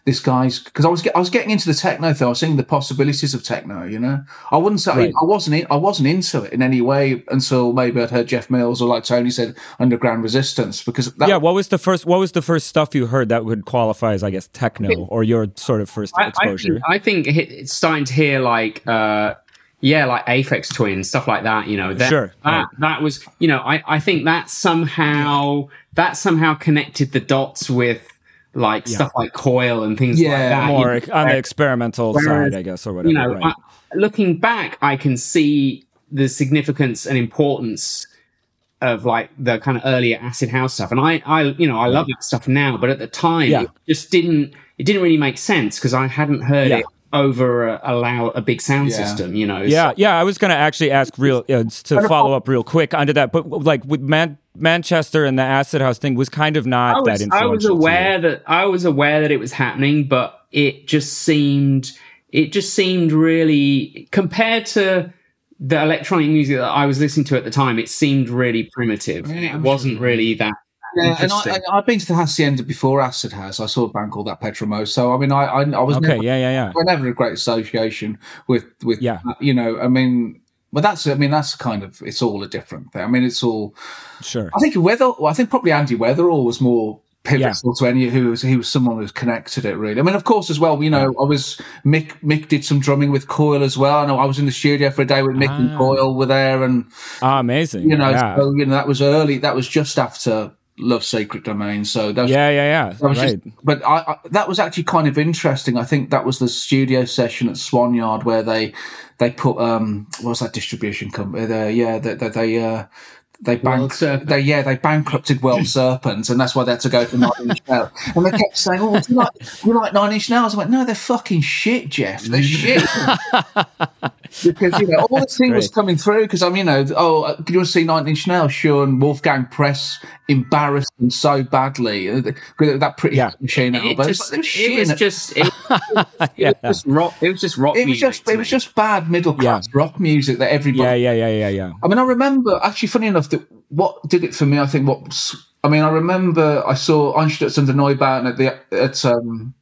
this guy's because I was get, I was getting into the techno thing. I was seeing the possibilities of techno. You know, I wouldn't say Right. I wasn't in, I wasn't into it in any way until maybe I'd heard Jeff Mills or like Tony said, Underground Resistance because that, yeah. What was the first? What was the first stuff you heard that would qualify as, I guess, techno or your sort of first I, I exposure? think, I think it's starting to hear like uh yeah like aphex twin stuff like that you know that, Sure, that, right. that was you know I, I think that somehow that somehow connected the dots with like stuff like coil and things Yeah, like that you More know, on the experimental Whereas, side, I guess, or whatever. you know right. I, looking back i can see the significance and importance of like the kind of earlier acid house stuff and i i you know i love that stuff now but at the time Yeah. it just didn't it didn't really make sense because i hadn't heard Yeah. it over a, allow a big sound Yeah. system. You know. Yeah, yeah. I was going to actually ask real uh, to follow up real quick under that, but like with Man- Manchester and the Acid House thing was kind of not I that was, influential. I was aware that I was aware that it was happening, but it just seemed it just seemed really compared to the electronic music that I was listening to at the time. It seemed really primitive. and Yeah, it wasn't really that. Yeah, and I, I've been to the Hacienda before Acid House. I saw a band called that Petromos. So I mean, I I, I was Okay, never, yeah, yeah, yeah. I never a great association with with Yeah. you know. I mean, but that's I mean that's kind of it's all a different thing. I mean, it's all. Sure. I think Weather. I think probably Andy Weatherall was more pivotal to any who was he was someone who was connected it really. I mean, of course, as well. You know, I was Mick. Mick did some drumming with Coil as well. I know I was in the studio for a day with Mick and Ah. Coil were there, and Ah, amazing. you know, yeah. so, you know that was early. That was just after Love's Secret Domain. So that was yeah, yeah, yeah. that right. just, but I, I, that was actually kind of interesting. I think that was the studio session at Swan Yard where they they put um what was that distribution company? They, yeah, they they, they uh they World bank, they yeah they bankrupted World Serpents and that's why they had to go for Nine Inch Nails. And they kept saying, "Oh, do you like do you like Nine Inch Nails?" I went, "No, they're fucking shit, Jeff. They're shit." because you know all this thing was great. coming through because I'm you know oh uh, do you want to see Nine Inch Nails? Sure, and Wolfgang Press embarrassed them so badly uh, with that pretty Yeah. machine It, album. just, It was it was just it, it was just rock. It was just rock. It was music just to it was just bad middle class rock music that everybody. Yeah, yeah, yeah, yeah, yeah. I mean, I remember actually, funny enough, that what did it for me. I think what I mean, I remember I saw Einstürzende Neubauten at the at um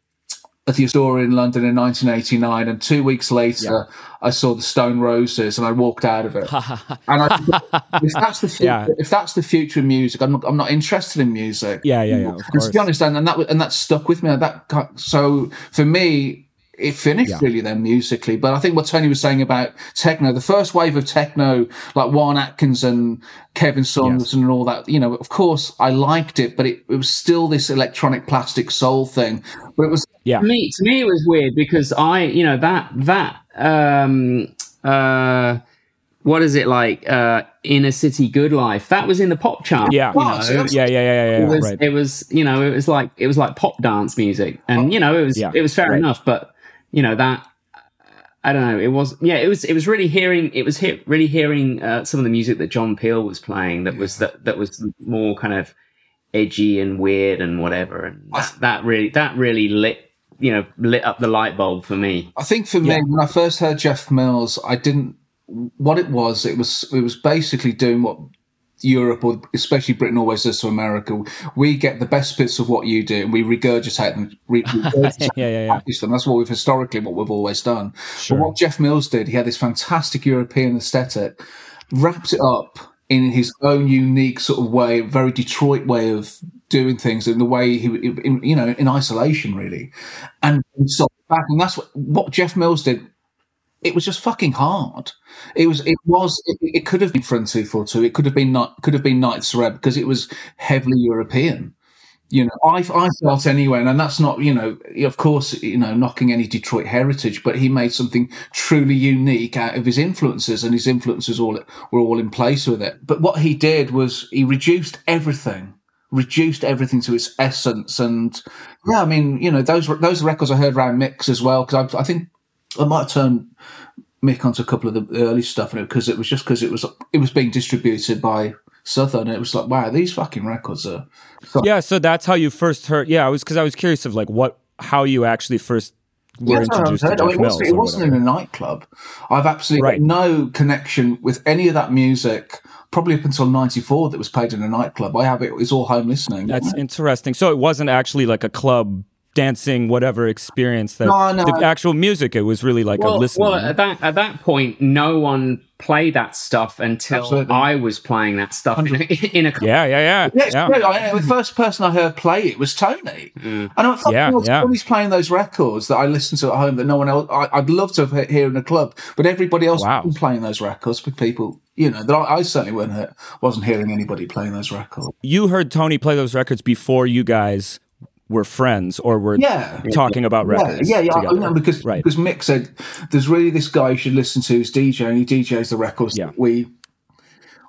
at the Astoria in London in 1989, and two weeks later, I saw the Stone Roses, and I walked out of it. and I, if that's the future, Yeah. if that's the future of music, I'm not, I'm not interested in music. Yeah, yeah, yeah. To be honest, and, and that and that stuck with me. That so for me, it finished Yeah. really then musically. But I think what Tony was saying about techno, the first wave of techno, like Juan Atkins and Kevin Saunderson and all that, you know, of course I liked it, but it, it was still this electronic plastic soul thing. But it was Yeah. to me to me it was weird because I you know that that um uh what is it like uh inner city good life that was in the pop chart Yeah. you know? so that's- Yeah, yeah, yeah, yeah, it was Right. it was you know it was like it was like pop dance music and you know it was Yeah, it was fair right. enough but you know that I don't know. It was yeah. It was it was really hearing. It was he- really hearing uh, some of the music that John Peel was playing. That was that that was more kind of edgy and weird and whatever. And that, that really that really lit you know lit up the light bulb for me. I think for me, Yeah. when I first heard Jeff Mills, I didn't. What it was, it was it was basically doing what Europe or especially Britain always does to America. We get the best bits of what you do, and we regurgitate them. Re- regurgitate Yeah, yeah, yeah. them. That's what we've historically what we've always done. Sure. But what Jeff Mills did, he had this fantastic European aesthetic, wrapped it up in his own unique sort of way, very Detroit way of doing things, in the way he, in, you know, in isolation really, and so back. And that's what what Jeff Mills did. It was just fucking hard. It was. It was. It, it could have been Front Two Four Two. It could have been. Night, could have been Nitzer Ebb because it was heavily European. You know, I, I felt anyway, and that's not, you know, of course, you know, knocking any Detroit heritage, but he made something truly unique out of his influences, and his influences all were all in place with it. But what he did was he reduced everything, reduced everything to its essence, and yeah, I mean, you know, those those records I heard around Mick's as well because I, I think I might turn Mick onto a couple of the early stuff it because it was just because it was it was being distributed by Southern. It was like, wow, these fucking records are. Yeah, so that's how you first heard. Yeah, I was because I was curious of like what how you actually first were Yeah, that's what I've introduced to. Jeff it Mills. wasn't, it wasn't in a nightclub. I've absolutely Right. no connection with any of that music. Probably up until '94, that was played in a nightclub. I have it. It's all home listening. That's interesting. So it wasn't actually like a club dancing whatever experience that No, no. the actual music. It was really like a listening. well, at that at that point, no one played that stuff until Absolutely. I was playing that stuff in a, in a yeah, yeah, yeah, Yeah, yeah. I, the first person I heard play it was Tony. Mm. And I thought, Yeah, yeah, yeah. Tony's playing those records that I listen to at home that no one else. I, I'd love to have hear in a club, but everybody else Wow. wasn't playing those records with people. You know, that I, I certainly weren't wasn't hearing anybody playing those records. You heard Tony play those records before you guys were friends or were Yeah. talking about Yeah, records. yeah, yeah. I together. know because right. because Mick said there's really this guy you should listen to who's DJ, and he DJs the records Yeah. that we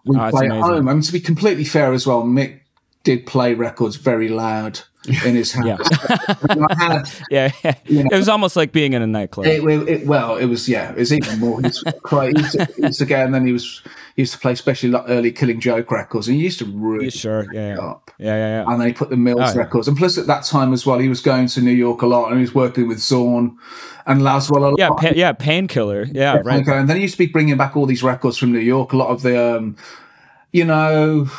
we Oh, play at home. I mean, to be completely fair as well, Mick did play records very loud in his house. Yeah, had, yeah, yeah. You know, it was almost like being in a nightclub. It, it, well, it was yeah, it was even more. He used to, cry, he used to, he used to go, and then he was he used to play especially like early Killing Joke records, and he used to really sure, yeah, yeah. up. Yeah, yeah, yeah. And then he put the Mills oh, records, and plus at that time as well, he was going to New York a lot, and he was working with Zorn and Laswell a Yeah, pa- yeah, Painkiller. Yeah, yeah, right. And then he used to be bringing back all these records from New York. A lot of the, um, you know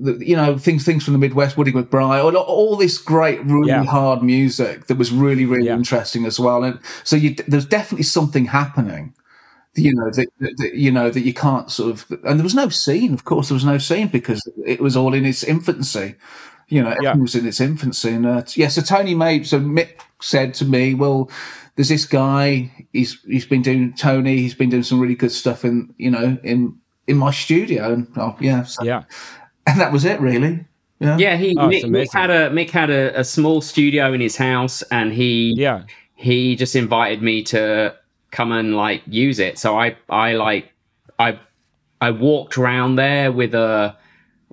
you know things things from the Midwest, Woody McBride, all, all this great, really yeah. hard music that was really really yeah. interesting as well. And so you, there's definitely something happening. You know that, that, you know that you can't sort of, and there was no scene. Of course, there was no scene because it was all in its infancy. You know, yeah. it was in its infancy. And uh, yeah, so Tony May, so Mick said to me, "Well, there's this guy. He's he's been doing Tony. He's been doing some really good stuff in you know in in my studio." And oh yeah, so, yeah and that was it, really. Yeah, yeah. He oh, Mick, Mick, had a Mick had a, a, small studio in his house, and he yeah he just invited me to come and like use it. So I I like I I walked around there with a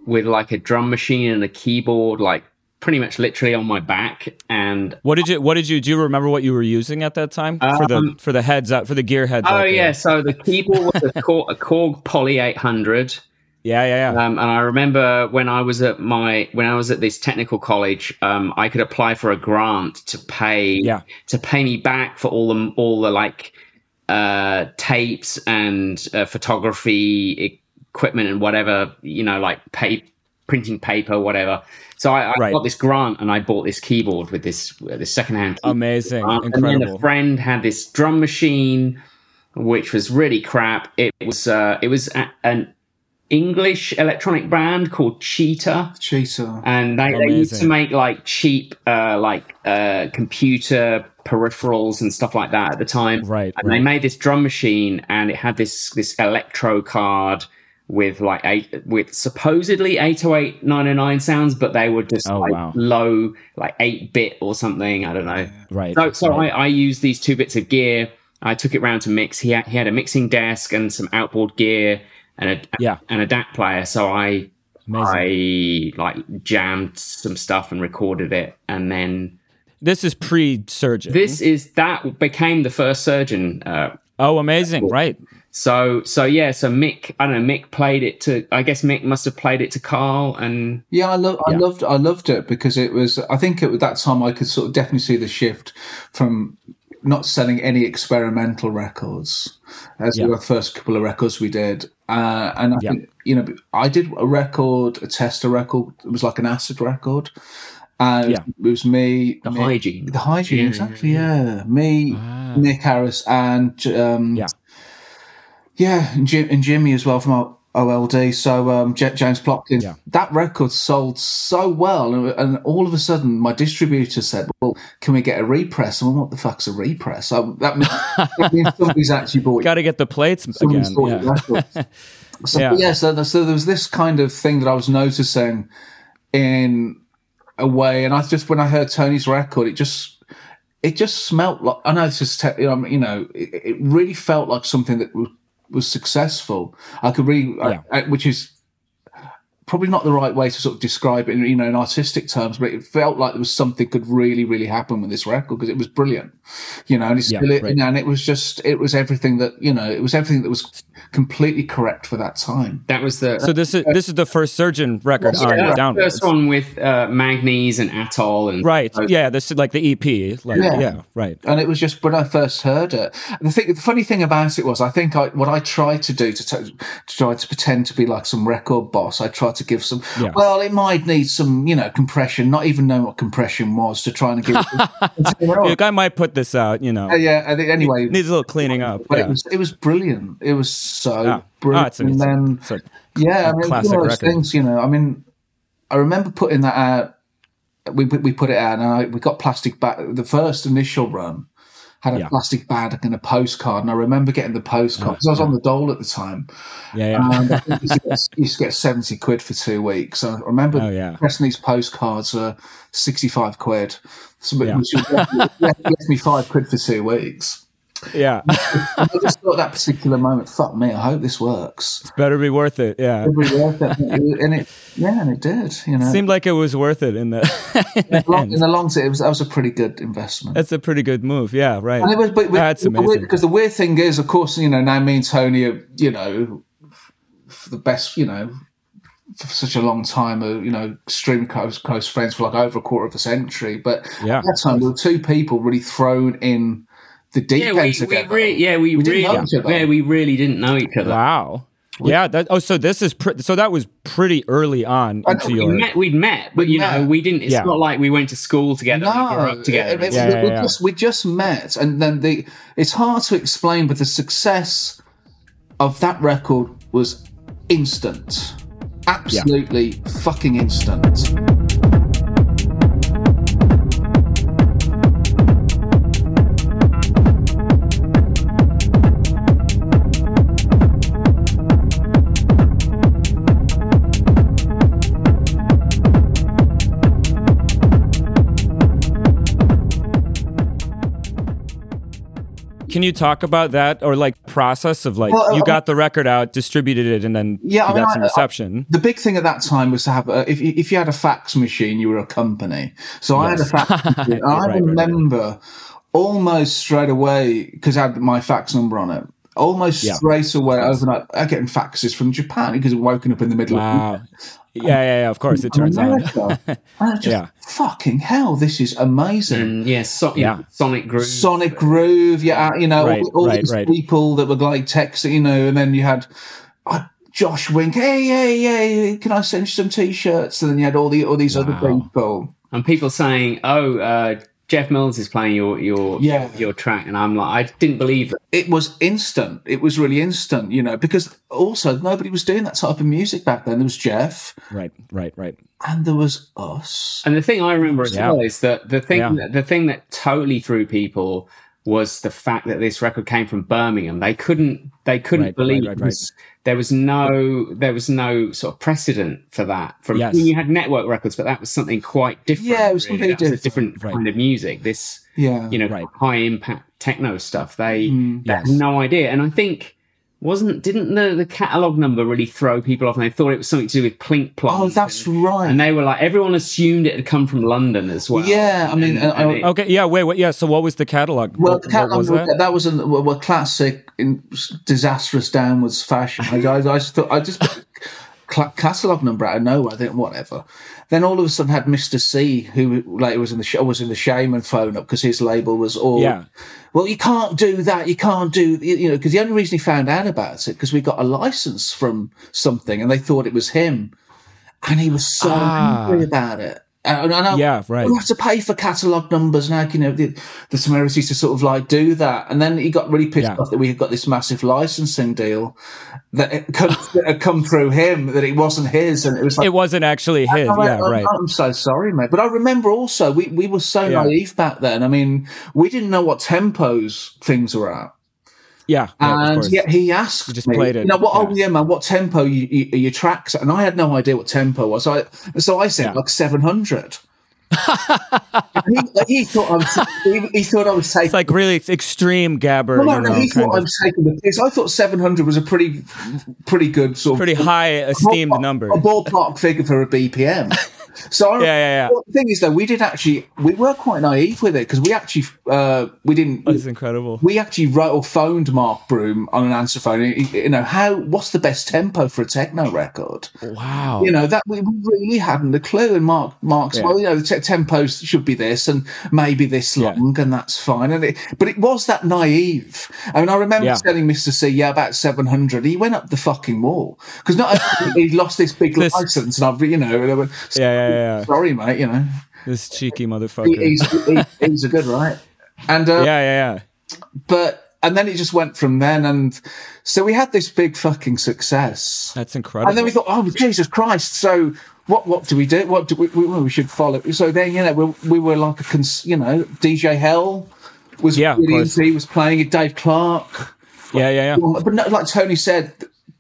with like a drum machine and a keyboard, like pretty much literally on my back. And what did you what did you do? You remember what you were using at that time um, for the um, for the heads up for the gear heads? Oh yeah, so the keyboard was a Korg, a Korg Poly eight hundred. Yeah, yeah, yeah. Um, and I remember when I was at my when I was at this technical college, um, I could apply for a grant to pay yeah. to pay me back for all the all the like uh, tapes and uh, photography equipment and whatever you know, like pay, printing paper, whatever. So I, I right. got this grant and I bought this keyboard with this uh, this secondhand. Amazing, grant. incredible. And then a friend had this drum machine, which was really crap. It was uh, it was a, an English electronic brand called Cheetah. Cheetah. And they, they used to make like cheap, uh, like uh, computer peripherals and stuff like that at the time. Right. And right. they made this drum machine, and it had this this electro card with like eight with supposedly 808 909 sounds but they were just oh, like wow. low like 8 bit or something i don't know right so, so right. I, I used these two bits of gear i took it round to Mick's he had, he had a mixing desk and some outboard gear and a yeah and a DAT player. So I Amazing. I like jammed some stuff and recorded it, and then this is pre surgeon. This is that became the first surgeon. Uh, oh, amazing! Right. So so yeah. So Mick, I don't know. Mick played it to. I guess Mick must have played it to Karl and. Yeah, I love. Yeah. I loved. I loved it because it was. I think at that time I could sort of definitely see the shift from not selling any experimental records as yeah. the first couple of records we did. Uh, and I yeah. think, you know, I did a record, a tester record. It was like an acid record. And yeah. it was me. The me, hygiene. The hygiene, yeah, exactly, yeah. Me, ah. Mick Harris, and um, yeah. Yeah, and, Jim, and Jimmy as well from our OLD. So um, James Plotkin, yeah. that record sold so well, and, and, all of a sudden my distributor said, "Well, can we get a repress?" And well, what the fuck's a repress? So that means, that means somebody's actually bought. Got to get the plates again. Yeah. so yeah. yeah, so, so there was this kind of thing that I was noticing in a way, and I just when I heard Tony's record, it just it just smelt like I know it's just you know, you know it, it really felt like something that was was successful. I could really, yeah. I, I, which is probably not the right way to sort of describe it, in, you know, in artistic terms, but it felt like there was something could really, really happen with this record because it was brilliant, you know, and it's yeah, still, right. and it was just, it was everything that, you know, it was everything that was completely correct for that time. That was the. So this is, this is the first Surgeon record yeah, on First one with uh, Magnes and Atoll and. Right. Yeah. This is like the EP. Like, yeah. yeah. Right. And it was just when I first heard it, the thing, the funny thing about it was, I think I, what I tried to do to, t- to try to pretend to be like some record boss, I tried to give some. Yeah. Well, it might need some, you know, compression. Not even know what compression was to try and give. the guy might put this out, you know. Uh, yeah. Anyway, it needs a little cleaning up. But yeah. it was it was brilliant. It was so yeah. brilliant. Oh, and then a, yeah, I mean, classic one of those record. things. You know, I mean, I remember putting that out. We we put it out, and I, we got plastic back. The first initial run had a yeah. plastic bag and a postcard. And I remember getting the postcard because I was on the dole at the time. Yeah, yeah. And I used, to get, used to get 70 quid for two weeks. I remember oh, yeah. pressing these postcards for 65 quid. So yeah. which left me five quid for two weeks. Yeah. I just thought that particular moment, fuck me, I hope this works. It's better be worth it. Yeah. It'd be worth it. And it, yeah, and it did. You know, Seemed like it was worth it in the, in the in, the long, in the long term, it was that was a pretty good investment. That's a pretty good move. Yeah, right. And it was, but, That's amazing. because the weird thing is, of course, you know, now me and Tony are, you know, the best, you know, for such a long time, are, you know, extremely close, close friends for like over a quarter of a century. But Yeah, at that time, there were two people really thrown in the deep Yeah, end we, we re- yeah, we, We didn't really, know each other. yeah, we really didn't know each other. Wow. Yeah. That, oh, so this is pre- so that was pretty early on I into know, We met, we'd met, but We'd you know, met. we didn't. It's Yeah. not like we went to school together, and grew No, up together. it- it- Yeah, yeah, we yeah. just we just met, and then the it's hard to explain, but the success of that record was instant, absolutely fucking instant. Can you talk about that or like process of like Well, you uh, got the record out, distributed it, and then Yeah, I mean, got some I- I- reception? The big thing at that time was to have a, if you- if you had a fax machine, you were a company. So I had a fax machine. I Right, right, right. remember almost straight away because I had my fax number on it. Almost Yeah. straight away overnight, I getting faxes from Japan because I'd woken up in the middle of wow. Yeah, yeah, yeah. Of course, it turns on. America. And I just, Yeah. fucking hell, this is amazing. and yeah, so, Yeah. yeah, Sonic Groove. Sonic Groove, yeah, you know, Right, all, all right, these right. people that were like texting, you know, and then you had uh, Josh Wink, hey, hey, hey, can I send you some t-shirts? And then you had all the all these other people. and people saying, "Oh, uh, Jeff Mills is playing your your Yeah. your track," and I'm like, I didn't believe it. It was instant. It was really instant, you know, because also nobody was doing that type of music back then. There was Jeff, Right, right, right. and there was us. And the thing I remember as Yeah. well is that the thing Yeah. that, the thing that totally threw people was the fact that this record came from Birmingham. They couldn't they couldn't Right, believe right, right, it there was no there was no sort of precedent for that. From Yes. I mean, you had network records, but that was something quite different. Yeah, it was really. completely That was different Right. kind of music. This Yeah, you know Right. high impact techno stuff. They, Mm. they had no idea, and I think. Wasn't didn't the, the catalog number really throw people off? And they thought it was something to do with Plink Plonk. Oh, that's and, right. and they were like, everyone assumed it had come from London as well. Yeah, I mean, And- I- and I- it- Okay, yeah, wait, wait, yeah. So what was the catalog? Well, What- the catalog was was that? that was a well, well, classic in disastrous downwards fashion. I, I, I just thought I just cl- catalog number out of nowhere. I think whatever. Then all of a sudden had Mister C, who later was in the show, was in the Shamen phone up because his label was all. Yeah. Well, you can't do that. You can't do you you know because the only reason he found out about it because we got a license from something and they thought it was him, and he was so Ah. angry about it. And, I, Yeah, right. we have to pay for catalogue numbers now. You know, the, the temerities to sort of like do that. And then he got really pissed Yeah. off that we had got this massive licensing deal that it come, that had come through him, that it wasn't his. And it was like, It wasn't actually his. I Yeah, I'm, right. I'm so sorry, mate. But I remember also, we, we were so Yeah. naive back then. I mean, we didn't know what tempos things were at. Yeah, yeah, And yet he asked You just me, played it, you know, what, oh yeah. yeah, man, what tempo you, you, are your tracks? And I had no idea what tempo was. So I, so I said Yeah. like 700. He, he thought I was, he, he thought I was taking. It's like really extreme gabber, well, no, no, know, he thought I was taking the piss. I thought 700 was a pretty, pretty good sort of pretty of high esteemed ballpark- number. a ballpark figure for a BPM. So I, Yeah, yeah, yeah. Well, the thing is, though, we did actually we were quite naive with it because we actually uh, we didn't That's incredible. we actually wrote or phoned Mark Broom on an answer phone. You you know, how what's the best tempo for a techno record? Wow. You know that we really hadn't a clue. And Mark, Mark's Yeah. well, you know, the te- tempos should be this and maybe this Yeah. long, and that's fine. And it, but it was that naive. I mean, I remember Yeah. telling Mister C, yeah, about seven hundred. He went up the fucking wall because not only he lost this big This- license, and I've you know, and I went, Yeah, yeah, yeah, sorry, mate, you know, This cheeky he, motherfucker. he's he, he's a good right, and uh, yeah, yeah, yeah. but and then it just went from then and so we had this big fucking success. That's incredible. and then we thought oh jesus christ so what what do we do? What do we we, we should follow. So then you know we, we were like a cons, you know dj hell was Yeah, really he was playing it. Dave Clarke. Yeah, yeah, yeah. but no, like tony said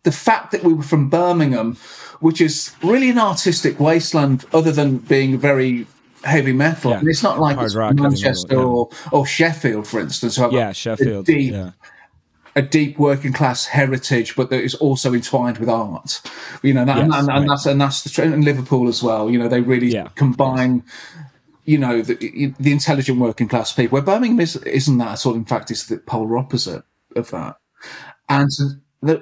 the fact that we were from birmingham which is really an artistic wasteland other than being very heavy metal. Yeah. And it's not like it's rock, heavy metal, Manchester yeah. or, or Sheffield, for instance. Yeah, a Sheffield. deep, Yeah. a deep working class heritage, but that is also entwined with art. You know, that, and, Yes, and, and right. that's and that's the trend in Liverpool as well. You know, they really combine. You know the, the intelligent working class people. Where Birmingham is, isn't that at all. In fact, it's the polar opposite of that. And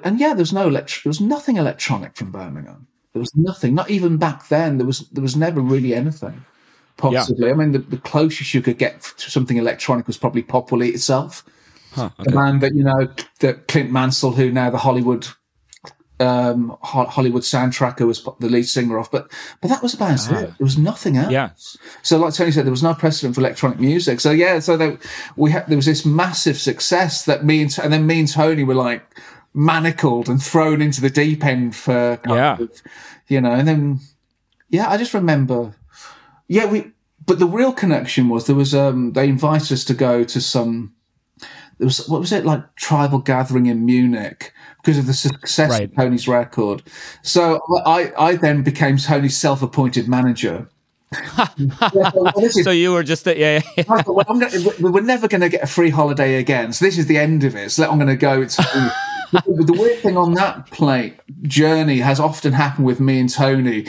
and yeah, there was no elect- there was nothing electronic from Birmingham. There was nothing. Not even back then. There was there was never really anything. Possibly. I mean, the, the closest you could get to something electronic was probably Pop Will Eat Itself Huh, the man that you know, that Clint Mansell, who now the Hollywood um Ho- Hollywood soundtracker was the lead singer of, but but that was about it. There was nothing else. Ah. Yeah. So, like Tony said, there was no precedent for electronic music. So yeah, so there, we had there was this massive success that me and and then me and Tony were like manacled and thrown into the deep end for kind Yeah. of, you know, and then yeah, I just remember, yeah, we. But the real connection was there was um they invited us to go to some there was what was it like tribal gathering in Munich because of the success Right. of Tony's record. So I I then became Tony's self-appointed manager. Yeah, so, well, is- So you were just a, yeah, yeah, thought, well, gonna, we- we're never going to get a free holiday again. So this is the end of it. So I'm going to go. It's, the, the weird thing on that plate journey has often happened with me and Tony.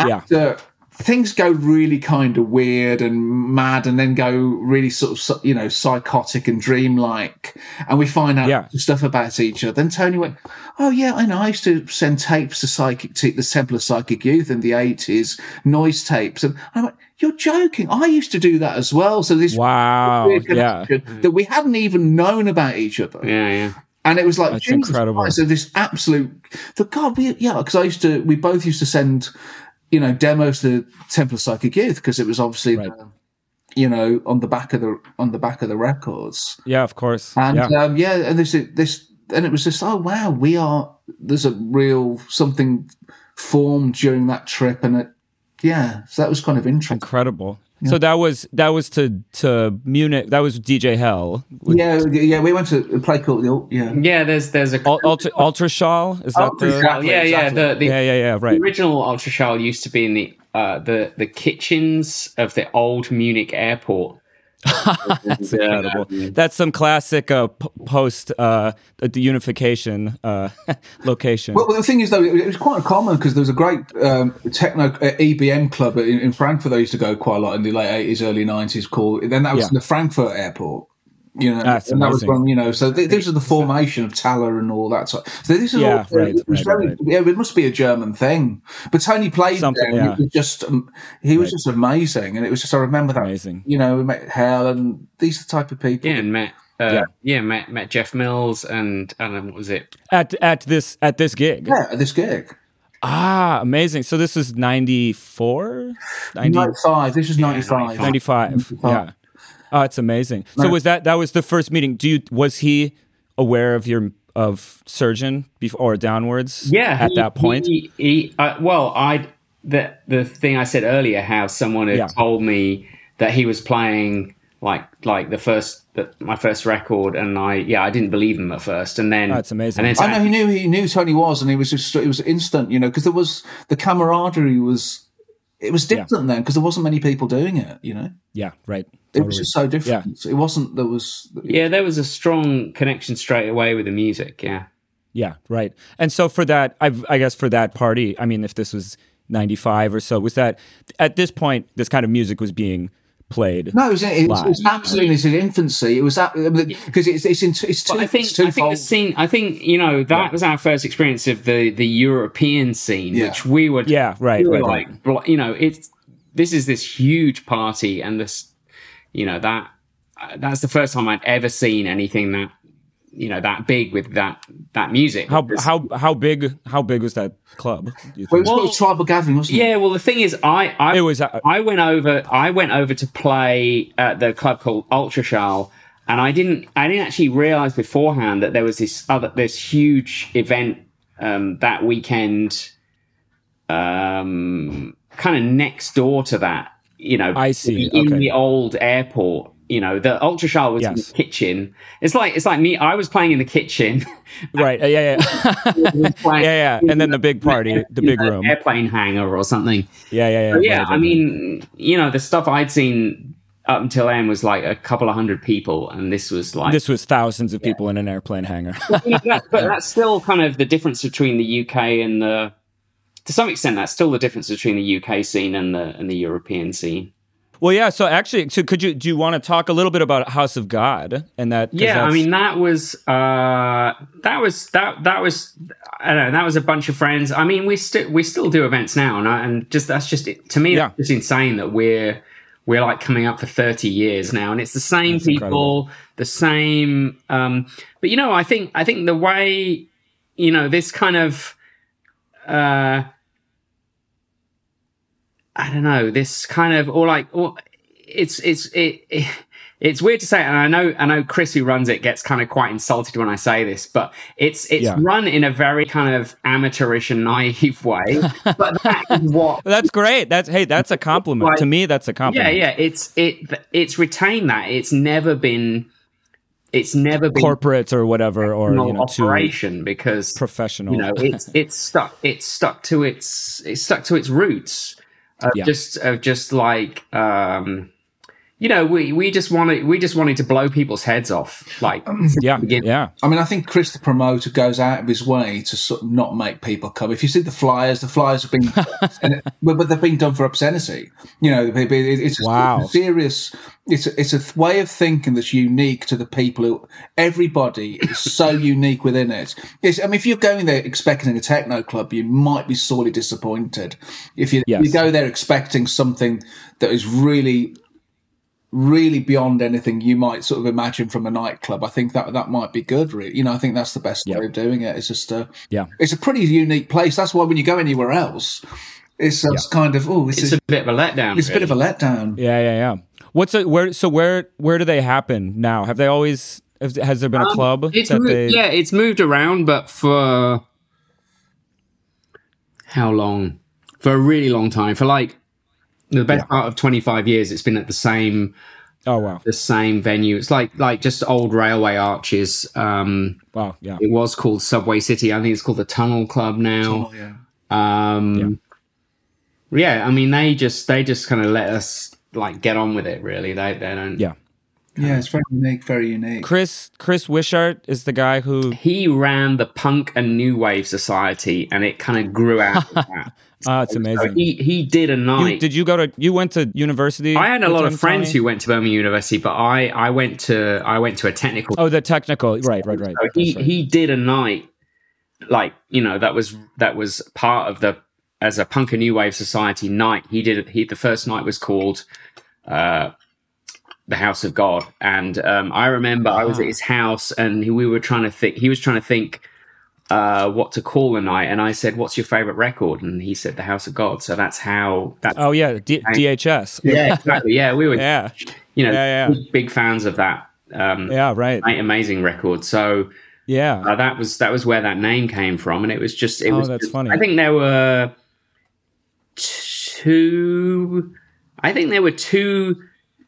Yeah. After things go really kind of weird and mad, and then go really sort of you know psychotic and dreamlike, and we find out Yeah. stuff about each other. Then Tony went, "Oh yeah, I know. I used to send tapes to psychic to the Temple of Psychic Youth in the eighties, noise tapes." And I went, "You're joking? I used to do that as well." So this wow, weird yeah, that we hadn't even known about each other. Yeah, yeah. And it was like, That's Jesus incredible. Christ, so this absolute, the God, we, yeah, because I used to, we both used to send, you know, demos to Temple of Psychic Youth because it was obviously, Right. the, you know, on the back of the on the back of the records, yeah, of course, and yeah, um, yeah, and this this, and it was just, oh wow, we are, there's a real something formed during that trip, and it, yeah, so that was kind of interesting. incredible. So that was that was to to Munich. That was DJ Hell. Yeah, yeah, we went to a play called yeah. Yeah, there's there's a Ul- Ultra Ultraschall. Is that the? exactly. yeah, yeah. exactly. The, the, Yeah, yeah, yeah. Right. The Right. original Ultraschall used to be in the uh, the the kitchens of the old Munich airport. That's incredible. That's some classic uh, p- post uh, the unification uh, location. Well, the thing is, though, it it was quite common because there was a great um, techno uh, EBM club in, in Frankfurt. They used to go quite a lot in the late eighties, early nineties. Called then that was Yeah. the Frankfurt airport. You know, That's and that was amazing. you know. So th- these are the formation of Taller and all that. So, so this is Yeah, all. right, it was right, very. right. Yeah, it must be a German thing. But Tony played Something, there. yeah. He was just. Um, he was just amazing, and it was just. I remember that. Amazing. You know, we met Hell, and these are the type of people. Yeah, and met uh, Yeah. yeah. met met Jeff Mills and and what was it? At at this at this gig. Yeah, at this gig. Ah, amazing. So this is 94? 90, Ninety five. This is ninety five. 95. Yeah. Oh, it's amazing. So was that that was the first meeting? Do you was he aware of your of surgeon before or downwards? Yeah, At he- that point. he, he uh, well, I the the thing I said earlier, how someone had Yeah. told me that he was playing like like the first the, my first record, and I yeah I didn't believe him at first, and then Oh, that's amazing. And then I know he knew he knew Tony was, and he was just it was instant, you know, because there was the camaraderie was it was different then because there wasn't many people doing it, you know. yeah, right. It was just so different. So it wasn't there was yeah, there was a strong connection straight away with the music. Yeah, Yeah, right. And so for that, I've, I guess for that party, I mean, if this was 95 or so, was that at this point, this kind of music was being played? no, it was, it, was, it was Live. absolutely in its infancy. It was because it's it's in, it's too, But I think it's I think the scene. I think you know that was our first experience of the the European scene, Yeah. which we were Yeah, right, we were right, right. like bl- you know it's this is this huge party and this you know that uh, that's the first time I'd ever seen anything that you know that big with that that music. How Because- how how big how big was that club? do Well, it think? was, it was tribal gathering, wasn't it? Yeah, well, the thing is, I I, It was, uh, I went over I went over to play at the club called Ultraschall, and I didn't I didn't actually realize beforehand that there was this other this huge event um, that weekend, um, kind of next door to that. You know, I see, in okay. the old airport. You know, the Ultraschall was yes. in the kitchen. It's like it's like me. I was playing in the kitchen. right. Yeah. Yeah. yeah. yeah. And then the big party, the big room, airplane hangar or something. Yeah. Yeah. Yeah. yeah. Right, I mean, you know, the stuff I'd seen up until then was like a couple of hundred people, and this was like this was thousands of yeah. people in an airplane hangar. but, but that's still kind of the difference between the UK and the. To some extent, that's still the difference between the UK scene and the and the European scene. Well, yeah. So actually, so could you do you want to talk a little bit about House of God and that? Yeah, I mean that was uh, that was that that was I don't know that was a bunch of friends. I mean we still we still do events now, and, I, and just that's just to me yeah. it's insane that we're we're like coming up for 30 years now and it's the same That's people incredible. the same um but you know i think i think the way you know this kind of uh i don't know this kind of or like or it's it's it, it it's weird to say, and I know I know Chris who runs it gets kind of quite insulted when I say this, but it's it's yeah. run in a very kind of amateurish and naive way. But that is what that's great. That's hey, that's a compliment like, to me. That's a compliment. Yeah, yeah. It's it it's retained that. It's never been. It's never been corporate or whatever or you know, operation because professional. You know, it's it's stuck. It's stuck to its it's stuck to its roots. Yeah. Just just like um you know, we, we just wanted we just wanted to blow people's heads off. Like, um, yeah, yeah. I mean, I think Chris, the promoter, goes out of his way to sort of not make people come. If you see the flyers, the flyers have been, but they've been done for obscenity. You know, it's wow. serious. It's a, it's a way of thinking that's unique to the people who. Everybody is so unique within it. It's, I mean, if you're going there expecting a techno club, you might be sorely disappointed. If you, yes. you go there expecting something that is really really beyond anything you might sort of imagine from a nightclub. I think that that might be good. Really, you know, I think that's the best way of doing it. It's just a yeah, it's a pretty unique place. That's why when you go anywhere else, it's, it's kind of oh, it's, it's a, a, bit of a letdown. It's really. a bit of a letdown. Yeah, yeah, yeah. What's it? Where? So where? Where do they happen now? Have they always? Has there been a um, club? It's moved, they... Yeah, it's moved around, but for how long? For a really long time. For like the best yeah. part of 25 years it's been at the same oh wow the same venue it's like like just old railway arches um wow yeah it was called subway city i think it's called the tunnel club now tunnel, yeah. um yeah. yeah i mean they just they just kind of let us like get on with it really they they don't yeah yeah, it's very unique, very unique. Chris Chris Wishart is the guy who he ran the Punk and New Wave Society, and it kind of grew out of that. Oh, it's amazing. So he he did a night. You, did you go to? You went to university? I had a lot of friends who went to Birmingham University, but I I went to I went to a technical. Oh, the technical, right, right, right. So he right. he did a night, like you know that was that was part of the as a punk and new wave society night. He did he the first night was called. Uh, the house of God, and um, I remember I was at his house, and we were trying to think. He was trying to think uh, what to call the night, and I said, "What's your favorite record?" And he said, "The House of God." So that's how. That oh yeah, D- DHS. Yeah, exactly. Yeah, we were. yeah, you know, yeah, yeah. big fans of that. Um, yeah, right. Amazing record. So yeah, uh, that was that was where that name came from, and it was just. It oh, was that's just, funny. I think there were two. I think there were two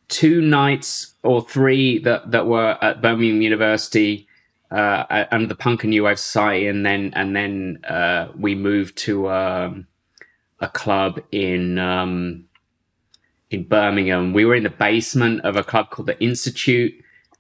two nights or three that that were at Birmingham University uh, under the Punk and New Wave Society, and then and then uh, we moved to um, a club in um, in Birmingham. We were in the basement of a club called the Institute,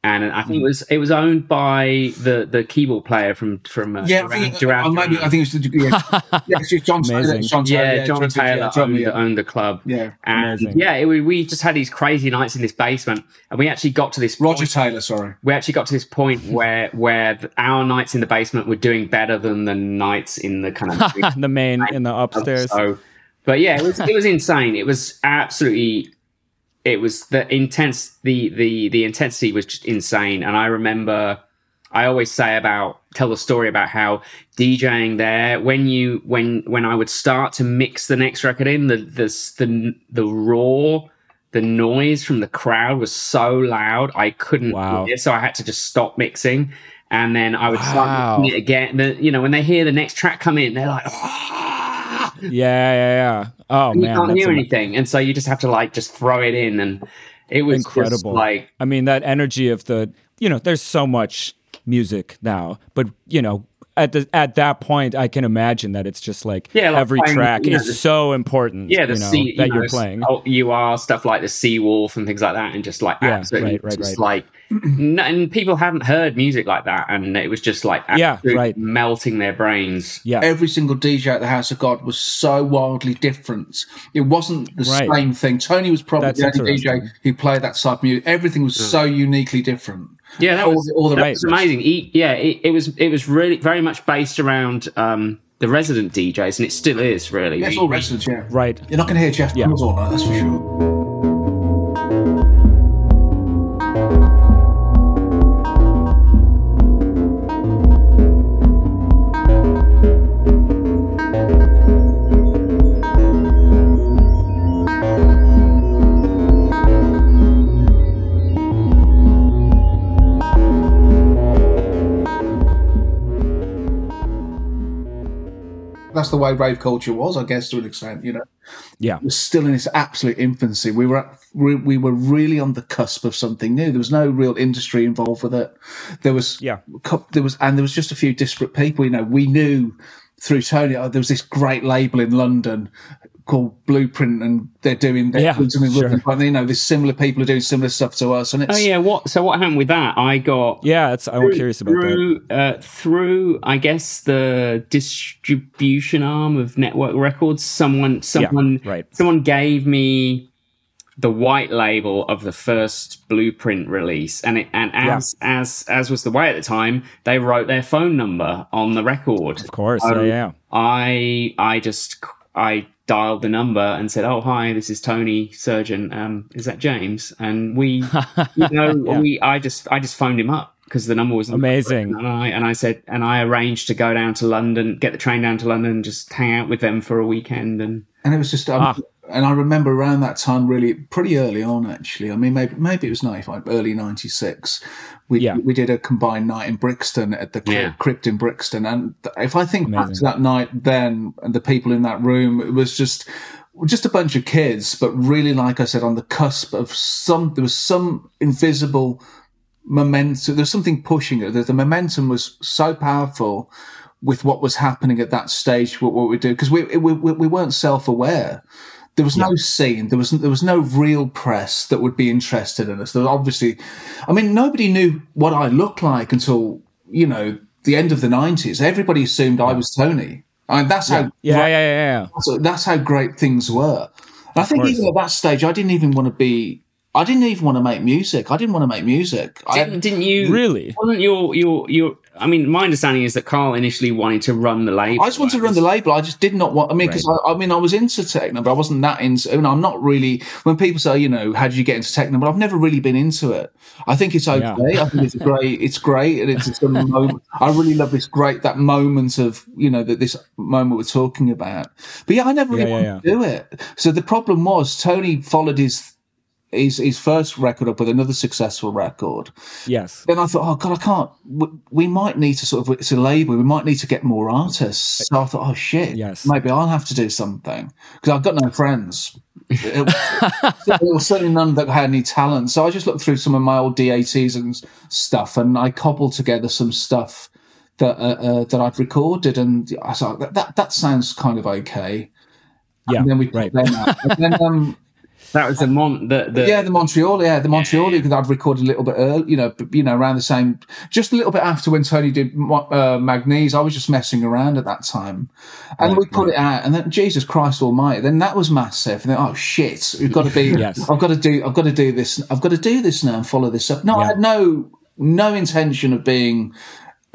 and I think it was it was owned by the the keyboard player from from uh, yeah, Duran, I think, Duran, Duran. I think it's the yeah, yeah it's John Taylor. John Taylor, yeah, John yeah, Taylor yeah, owned, yeah. owned, the club. Yeah, and Amazing. yeah, it, we just had these crazy nights in this basement, and we actually got to this. Roger point, Taylor, sorry. We actually got to this point where where our nights in the basement were doing better than the nights in the kind of the main in the upstairs. So, but yeah, it was it was insane. It was absolutely it was the intense the the the intensity was just insane. And i remember i always say about tell the story about how djing there when you when when i would start to mix the next record in the the the, the raw the noise from the crowd was so loud i couldn't wow. hear, so i had to just stop mixing. And then i would wow. start mixing it again. The, you know when they hear the next track come in they're like oh, yeah, yeah, yeah. Oh and man, you can't hear anything, and so you just have to like just throw it in, and it was incredible. like I mean, that energy of the you know, there's so much music now, but you know, at the at that point, I can imagine that it's just like, yeah, like every playing, track you know, is the, so important. yeah, the you know, sea, that you you're know, playing. oh, you are stuff like the Sea Wolf and things like that, and just like Yeah, absolutely, right, right, just right. like, and people hadn't heard music like that, and it was just like Yeah, right. melting their brains. Yeah, Every single DJ at the House of God was so wildly different. It wasn't the Right. same thing. Tony was probably That's the only DJ who played that side of music. Everything was so uniquely different. Yeah, that All was, all the that Right. was amazing. He, yeah, it, it was it was really very much based around um, the resident DJs, and it still is really. Yeah, it's all residents, yeah. right. You're not going to hear Jeff Yeah. All night, that's for sure. That's the way rave culture was, I guess, to an extent. You know, Yeah, it was still in its absolute infancy. We were at, we, we were really on the cusp of something new. There was no real industry involved with it. There was Yeah. there was and there was just a few disparate people. You know, we knew through Tony. Oh, there was this great label in London called Blueprint, and they're doing they're Yeah, doing something with sure. it. But you know, there's similar people are doing similar stuff to us, and it's Oh yeah, what? So what happened with that? I got yeah. It's, I'm curious about that. through uh, through I guess the distribution arm of Network Records. Someone someone right. someone gave me the white label of the first Blueprint release, and it and as as as was the way at the time, they wrote their phone number on the record. Of course, Um, yeah, yeah. I I just I dialed the number and said, "Oh hi, this is Tony Surgeon. Um, is that James?" And we, you know, Yeah. we I just I just phoned him up because the number was Amazing. and I and I said and I arranged to go down to London, get the train down to London, and just hang out with them for a weekend. And and it was just um, Ah. And I remember around that time really pretty early on actually. I mean maybe maybe it was 95 early 96 we Yeah. we did a combined night in Brixton at the Yeah. crypt in Brixton. And if I think back to that night then and the people in that room it was just just a bunch of kids but really like I said on the cusp of some there was some invisible momentum there's something pushing it. The, the momentum was so powerful with what was happening at that stage what, what we do because we, we we we weren't self-aware there was no scene there was there was no real press that would be interested in us there was obviously i mean nobody knew what i looked like until you know the end of the 90s everybody assumed i was tony I mean, that's how Yeah, yeah, yeah, yeah. so that's how great things were. And I think even at that stage, I didn't even want to be. I didn't even want to make music. I didn't want to make music. I, didn't, didn't you Really? Wasn't your your your? I mean, my understanding is that Karl initially wanted to run the label. I just wanted to run the label. I just did not want. I mean, because I, I mean, I was into techno, but I wasn't that into. I mean, I'm not really. When people say, you know, how did you get into techno? But I've never really been into it. I think it's okay. Yeah. I think it's great. It's great, and it's just a moment. I really love this great that moment of you know that this moment we're talking about. But yeah, I never really Yeah, yeah, wanted to do it. So the problem was Tony followed his. His, his first record up with another successful record. Yes. Then I thought, oh god, I can't. We, we might need to sort of it's a label. We might need to get more artists. So I thought, oh shit, Yes. maybe I'll have to do something because I've got no friends. There was certainly none that had any talent. So I just looked through some of my old D80s and stuff, and I cobbled together some stuff that uh, uh, that I'd recorded, and I thought that that, that sounds kind of okay. Yeah. And then we right. Then, um, That was the mon the, the yeah, the Montreal, yeah, the Montreal because I'd recorded a little bit early, you know, you know, around the same, just a little bit after when Tony did Mo- uh, Magneze. I was just messing around at that time, and Right, we put it out, and then Jesus Christ Almighty, then that was massive. And then oh shit, we've got to be, Yes. I've got to do, I've got to do this, I've got to do this now and follow this up. No, I had no no intention of being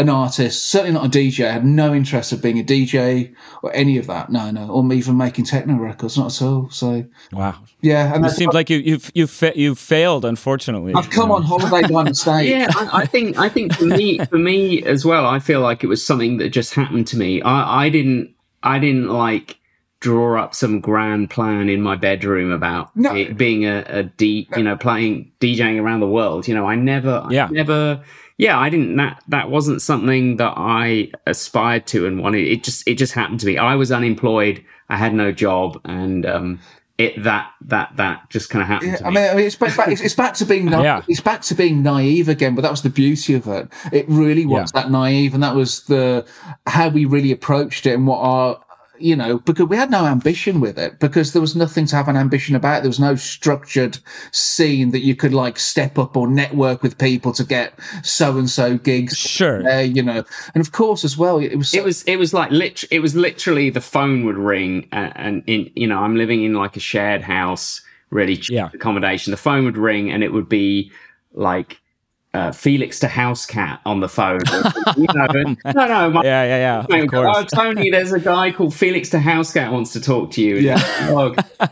an artist, certainly not a DJ. I had no interest of being a DJ or any of that. No, no, or even making techno records, not at all. So Wow. yeah, and It seems like you you've you fa- you failed, unfortunately. I've come you know. on holiday by mistake. Yeah, I, I think I think for me for me as well, I feel like it was something that just happened to me. I, I didn't I didn't like draw up some grand plan in my bedroom about No. it being a, a D, you know, playing DJing around the world. You know, I never, Yeah. I never, yeah, I didn't. That that wasn't something that I aspired to and wanted. It just it just happened to me. I was unemployed. I had no job, and um, it that that that just kind of happened. Yeah, I mean, I mean, it's back, it's, it's back to being na- yeah. it's back to being naive again. But that was the beauty of it. It really was yeah. that naive, and that was the how we really approached it and what our you know, because we had no ambition with it because there was nothing to have an ambition about. There was no structured scene that you could like step up or network with people to get so and so gigs. Sure, uh, you know, and of course as well, it was so- it was it was like lit- it was literally the phone would ring and, and in you know I'm living in like a shared house, really cheap yeah. accommodation. The phone would ring and it would be like uh, Felix da Housecat on the phone. you know, no, no, my, yeah, yeah, yeah. Of course. Oh, Tony, there's a guy called Felix da Housecat wants to talk to you. Yeah,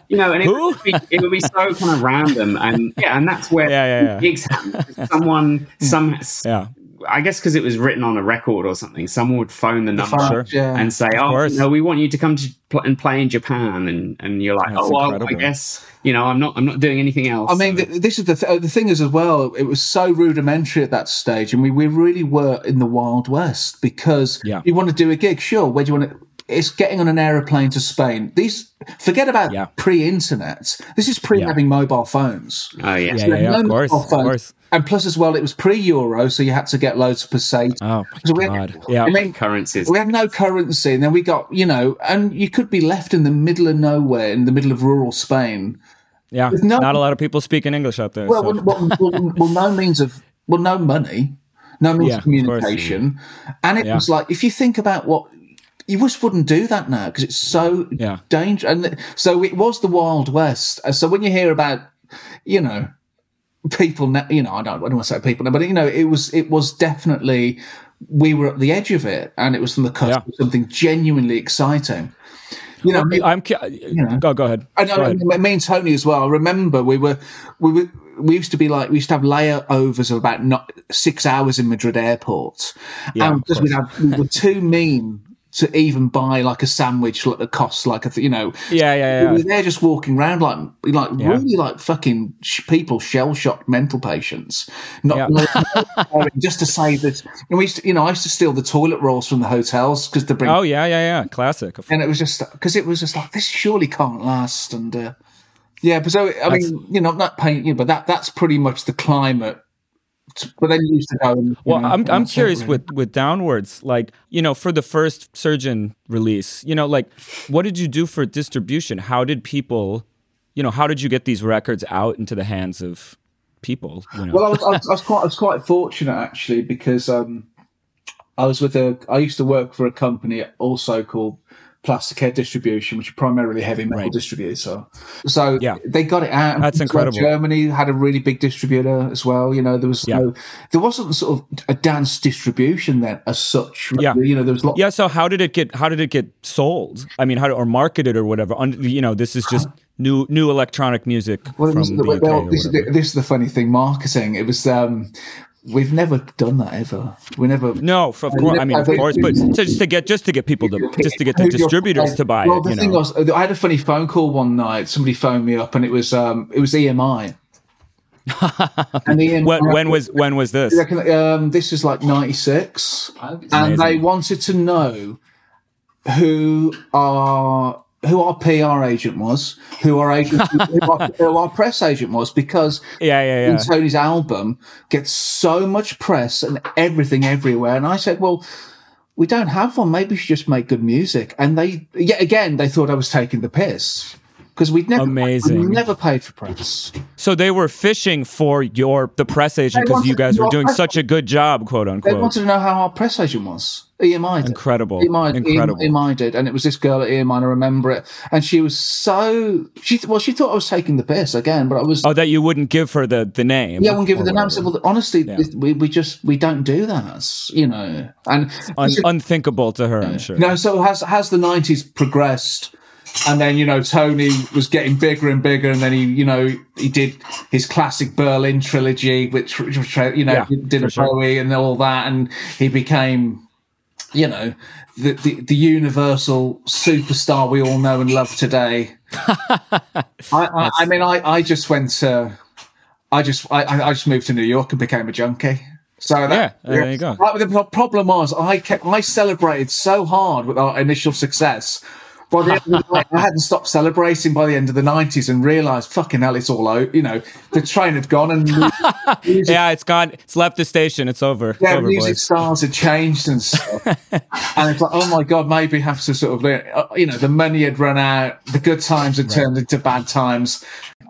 you know, and it would, be, it would, be, so kind of random, and yeah, and that's where yeah, yeah, yeah. gigs happen. Someone, some, yeah. I guess because it was written on a record or something, someone would phone the number sure. yeah. and say, "Oh, no, we want you to come to pl- and play in Japan," and and you're like, That's "Oh, well, I guess you know, I'm not, I'm not doing anything else." I mean, so. this is the th- the thing is as well. It was so rudimentary at that stage, and we we really were in the wild west because yeah. you want to do a gig, sure. Where do you want to? It's getting on an aeroplane to Spain. These forget about yeah. pre-internet. This is pre yeah. having mobile phones. Oh yeah, yeah, yeah, no of course, of course and plus as well, it was pre-euro, so you had to get loads of pesetas. Oh so we God! Had, yeah, I mean, currencies. We had no currency, and then we got you know, and you could be left in the middle of nowhere, in the middle of rural Spain. Yeah, no, not a lot of people speaking English out there. Well, so. well, well, well, no means of well, no money, no means yeah, of communication, of and it yeah. was like if you think about what you just wouldn't do that now because it's so yeah. dangerous. And so it was the Wild West. Uh, so when you hear about, you know, people, you know, I don't, I don't want to say people, now, but you know, it was it was definitely we were at the edge of it, and it was from the cusp yeah. of something genuinely exciting. You know, I'm. You know, go go ahead. I know. Ahead. Me and Tony as well. I remember we were we were we used to be like we used to have layovers of about not six hours in Madrid airport, yeah, and because we had we were too mean to even buy like a sandwich that costs like a you know. Yeah yeah yeah. They're just walking around like like yeah. really like fucking sh- people shell shocked mental patients. Not yeah. just to say that and we used to, you know I used to steal the toilet rolls from the hotels because to bring oh yeah yeah yeah. Classic. And it was just because it was just like this surely can't last and uh, yeah but so I that's, mean you know not paint you know, but that that's pretty much the climate but then you used to go. And, well, know, I'm I'm curious with with Downwards, like you know, for the first Surgeon release, you know, like what did you do for distribution? How did people, you know, how did you get these records out into the hands of people? You know? Well, I was, I was, I was quite I was quite fortunate actually because um, I was with a I used to work for a company also called Plastic Head Distribution, which is primarily heavy metal right. distributor. So yeah. they got it out. That's incredible. Germany had a really big distributor as well. You know, there was yeah. no, there wasn't sort of a dance distribution then as such. Yeah, you know, there was. Lot- yeah. So how did it get? How did it get sold? I mean, how or marketed or whatever? You know, this is just. New new electronic music well, from the, the well, this, is the, this is the funny thing. Marketing. It was um, We've never done that ever. We never. No, of course. I mean, of course, but just to get just to get people to just to get the distributors to buy well, it. The thing know. was, I had a funny phone call one night. Somebody phoned me up, and it was um, it was EMI. and EMI when, when, was when was this? Um, this is like ninety six, and they wanted to know who are who our PR agent was, who our agent, who, our, who, our, press agent was, because yeah, yeah, yeah. Tony's album gets so much press and everything everywhere. And I said, well, we don't have one. Maybe we should just make good music. And they, yet again, they thought I was taking the piss because we'd never amazing we'd never paid for press. So they were fishing for your the press agent because you guys were doing such a good job, quote unquote. They wanted to know how our press agent was. EMI did. Incredible. EMI, Incredible. EMI did. And it was this girl at EMI, I remember it. And she was so, she well, she thought I was taking the piss again, but I was. Oh, that you wouldn't give her the, the name. Yeah, I wouldn't give her the name. I well, honestly, yeah. we, we just, we don't do that, you know. And Un- unthinkable to her, I'm sure. No, so has, has the 90s progressed? And then you know Tony was getting bigger and bigger, and then he you know he did his classic Berlin trilogy, which, which uh, you know yeah, did a sure. Bowie and all that, and he became you know the, the, the universal superstar we all know and love today. I, I, I, mean, I I just went to I just I, I just moved to New York and became a junkie. So that, yeah, there you go. the problem was I kept I celebrated so hard with our initial success by the end of the night, I hadn't stopped celebrating by the end of the nineties and realised, fucking hell, it's all out. You know, the train had gone and music, yeah, it's gone. It's left the station. It's over. Yeah, over, music boys. stars had changed and stuff. and it's like, oh my god, maybe have to sort of, uh, you know, the money had run out, the good times had turned into bad times.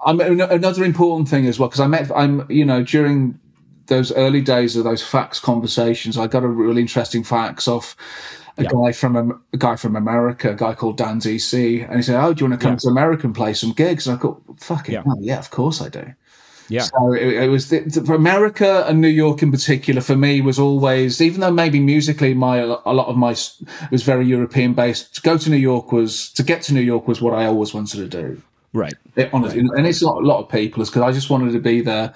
I'm, another important thing as well because I met, I'm, you know, during those early days of those fax conversations, I got a really interesting fax off a yeah. guy from a, guy from America, a guy called Dan DC, and he said, "Oh, do you want to come yeah. to America and play some gigs?" And I thought, "Fucking yeah, yeah of course I do." Yeah. So it, it was the, the, America and New York in particular for me was always, even though maybe musically my a lot of my was very European based. To go to New York was to get to New York was what I always wanted to do. Right. It, honestly, right. and it's not a lot of people is because I just wanted to be there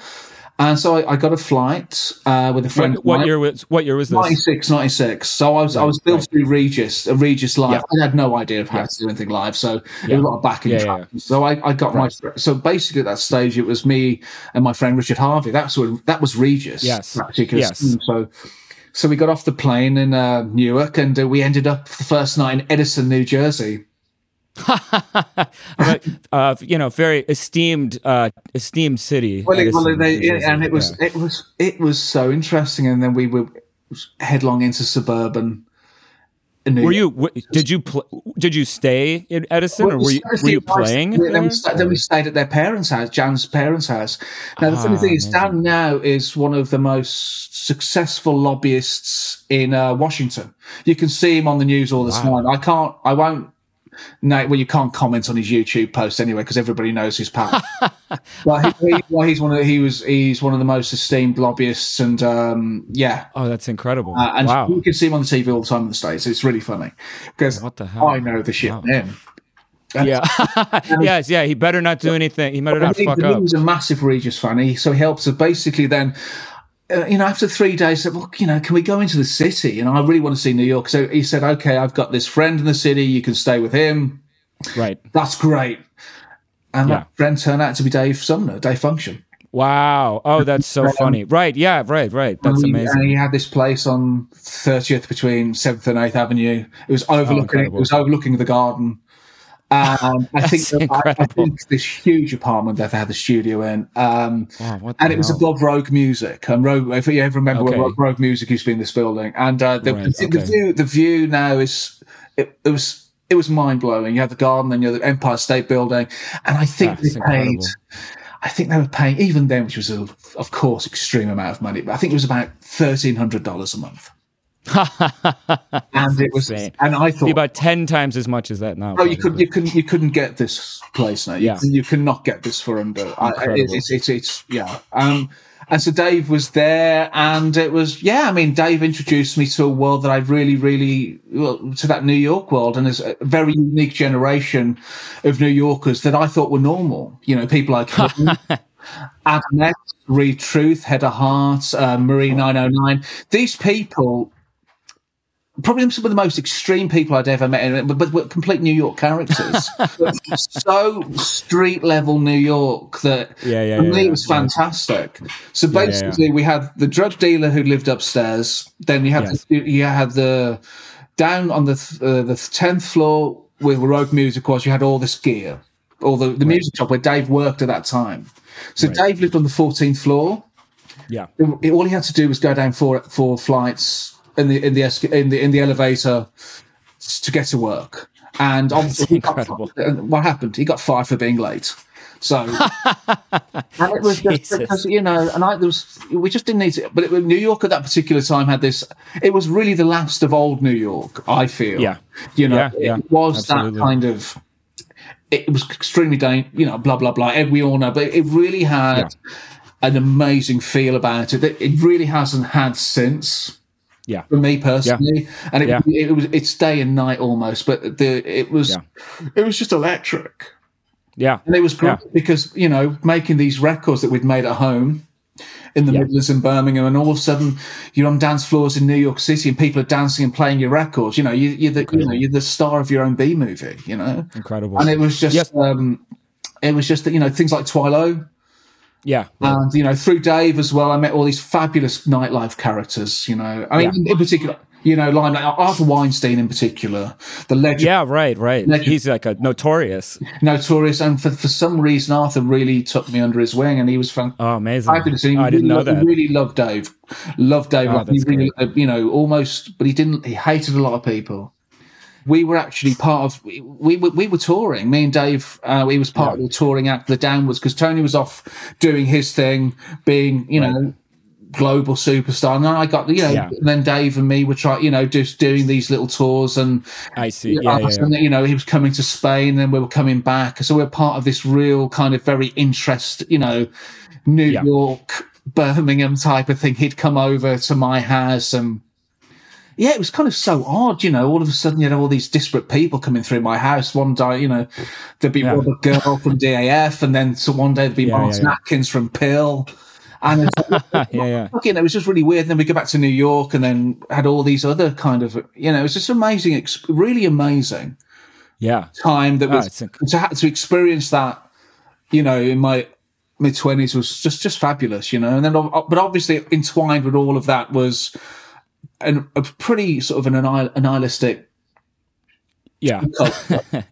and so I, I got a flight uh, with a friend. What, what year was what year was this? 96, 96. So I was right, I was built right. through Regis, a Regis live. Yeah. I had no idea of how yeah. to do anything live, so yeah. it was a lot of backing yeah, So I, I got right. my so basically at that stage it was me and my friend Richard Harvey. That's what that was Regis. Yes. Yes. So so we got off the plane in uh, Newark and uh, we ended up the first night in Edison, New Jersey. uh, you know, very esteemed, uh, esteemed city. Well, it, well they, it, and it was, yeah. it was, it was so interesting. And then we were headlong into suburban. Were you? Did you? Pl- did you stay in Edison, well, or were you, were you playing? Then we, st- then we, stayed at their parents' house, Dan's parents' house. Now the funny thing is, Dan now is one of the most successful lobbyists in uh, Washington. You can see him on the news all the wow. time. I can't. I won't no, well, you can't comment on his YouTube post anyway because everybody knows his past. but he, he, well, he's one of he was he's one of the most esteemed lobbyists, and um, yeah. Oh, that's incredible! Uh, and wow. you can see him on the TV all the time in the states. It's really funny because what the hell? I know the shit wow. him. yeah. yes, yeah. He better not do anything. He better not he, fuck he up. He was a massive Regis fan. He, so he helps. So basically, then uh, you know, after three days, said, well, you know, can we go into the city? And I really want to see New York. So he said, okay, I've got this friend in the city. You can stay with him. Right. That's great. And yeah. that friend turned out to be Dave Sumner, Dave Function. Wow. Oh, that's so funny. Right. Yeah. Right. Right. That's and he, amazing. And he had this place on 30th between 7th and 8th Avenue. It was overlooking, oh, it was overlooking the garden. Um, I think I, I, think this huge apartment that they had the studio in, um, oh, and it was above Rogue Music. And Rogue, if you ever remember, okay. Rogue, Rogue Music used to be in this building, and uh, the, right, the, okay. the, view, the view now is it, it was it was mind blowing. You had the garden, then you had the Empire State Building, and I think That's they incredible. paid. I think they were paying even then, which was a, of course extreme amount of money, but I think it was about thirteen hundred dollars a month. and it was, insane. and I thought Be about ten times as much as that now. Oh, you could, you couldn't, you couldn't get this place now. You, yeah, you cannot get this for under. I, it's, it's, it's, yeah. Um, and so Dave was there, and it was, yeah. I mean, Dave introduced me to a world that I really, really, well, to that New York world, and there's a very unique generation of New Yorkers that I thought were normal. You know, people like. Adam X, Reed Truth, Heather Heart, uh, Marie 909. These people probably some of the most extreme people I'd ever met, but, but, complete New York characters. so street level New York that yeah, yeah, for yeah, me yeah, was fantastic. So basically, we had the drug dealer who lived upstairs. Then you had yes. the, you had the down on the uh, the tenth floor with Rogue Music was. You had all this gear, all the, the right. music shop where Dave worked at that time. So right. Dave lived on the fourteenth floor. Yeah. All he had to do was go down four four flights in the in the in the in the elevator to get to work. And obviously, got, what happened? He got fired for being late. So, and it was just Jesus. because you know, and I there was we just didn't need to. But it, New York at that particular time had this. It was really the last of old New York. I feel. Yeah. You know, yeah, yeah, it was absolutely. that kind of. It was extremely dangerous, you know, blah blah blah. We all know, but it really had yeah. an amazing feel about it. That it really hasn't had since. Yeah, for me personally, yeah. and it, yeah. it, was it's day and night almost, but the it was yeah. it was just electric. Yeah, and it was great because you know making these records that we'd made at home in the Midlands and Birmingham, and all of a sudden you're on dance floors in New York City, and people are dancing and playing your records. You know, you, are the Incredible. you know you're the star of your own B movie. You know, Incredible. And it was just yes. um, it was just that you know things like Twilo yeah. And, you know, through Dave as well, I met all these fabulous nightlife characters, you know. I mean, yeah. in particular, You know, like Arthur Weinstein in particular, the legend. Yeah, right, right. Legend, He's like a notorious, notorious, and for, for some reason, Arthur really took me under his wing, and he was fun. Oh, amazing! He oh, I didn't know loved, that. Really loved Dave. Loved Dave. Oh, like, he really, you know, almost, but he didn't. He hated a lot of people. We were actually part of. We we, we were touring. Me and Dave. Uh, we was part yeah. of the touring act, the Downwards, because Tony was off doing his thing, being you right. know global superstar. And I got, you know, yeah. then Dave and me were trying, you know, just doing these little tours. And I see, yeah, yeah, and, you know, he was coming to Spain and we were coming back. So we are part of this real kind of very interest, you know, New York, Birmingham type of thing. He'd come over to my house and yeah, it was kind of so odd, you know. All of a sudden, you know, all these disparate people coming through my house. One day, you know, there'd be yeah. one girl from DAF, and then so one day there'd be yeah, Martin yeah, Atkins from PiL, and yeah, yeah. You it was just really weird. And then we go back to New York and then had all these other kind of, you know, it was just amazing, really amazing. Yeah. Time that oh, was oh, to, to experience that, you know, in my mid twenties was just, just fabulous, you know. And then, but obviously entwined with all of that was an, a pretty sort of an nihilistic. Yeah.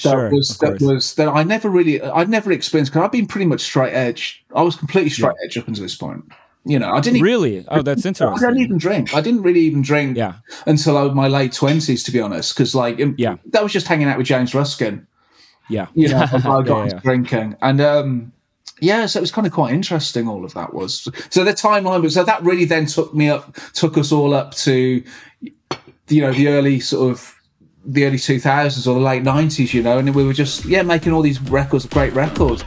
Sure, that was that was that I never really I'd never experienced because I've been pretty much straight edge. I was completely straight yeah. edge up until this point. You know, I didn't even, really. Oh, that's interesting. I didn't even drink. I didn't really even drink. Yeah. Until I my late twenties, to be honest, because like yeah, that was just hanging out with James Ruskin. Yeah. You know, I got yeah, yeah. drinking and. um yeah, so it was kind of quite interesting. All of that was so the timeline was so that really then took me up, took us all up to, you know, the early sort of the early 2000s or the late 90s, you know, and we were just, yeah, making all these records, great records.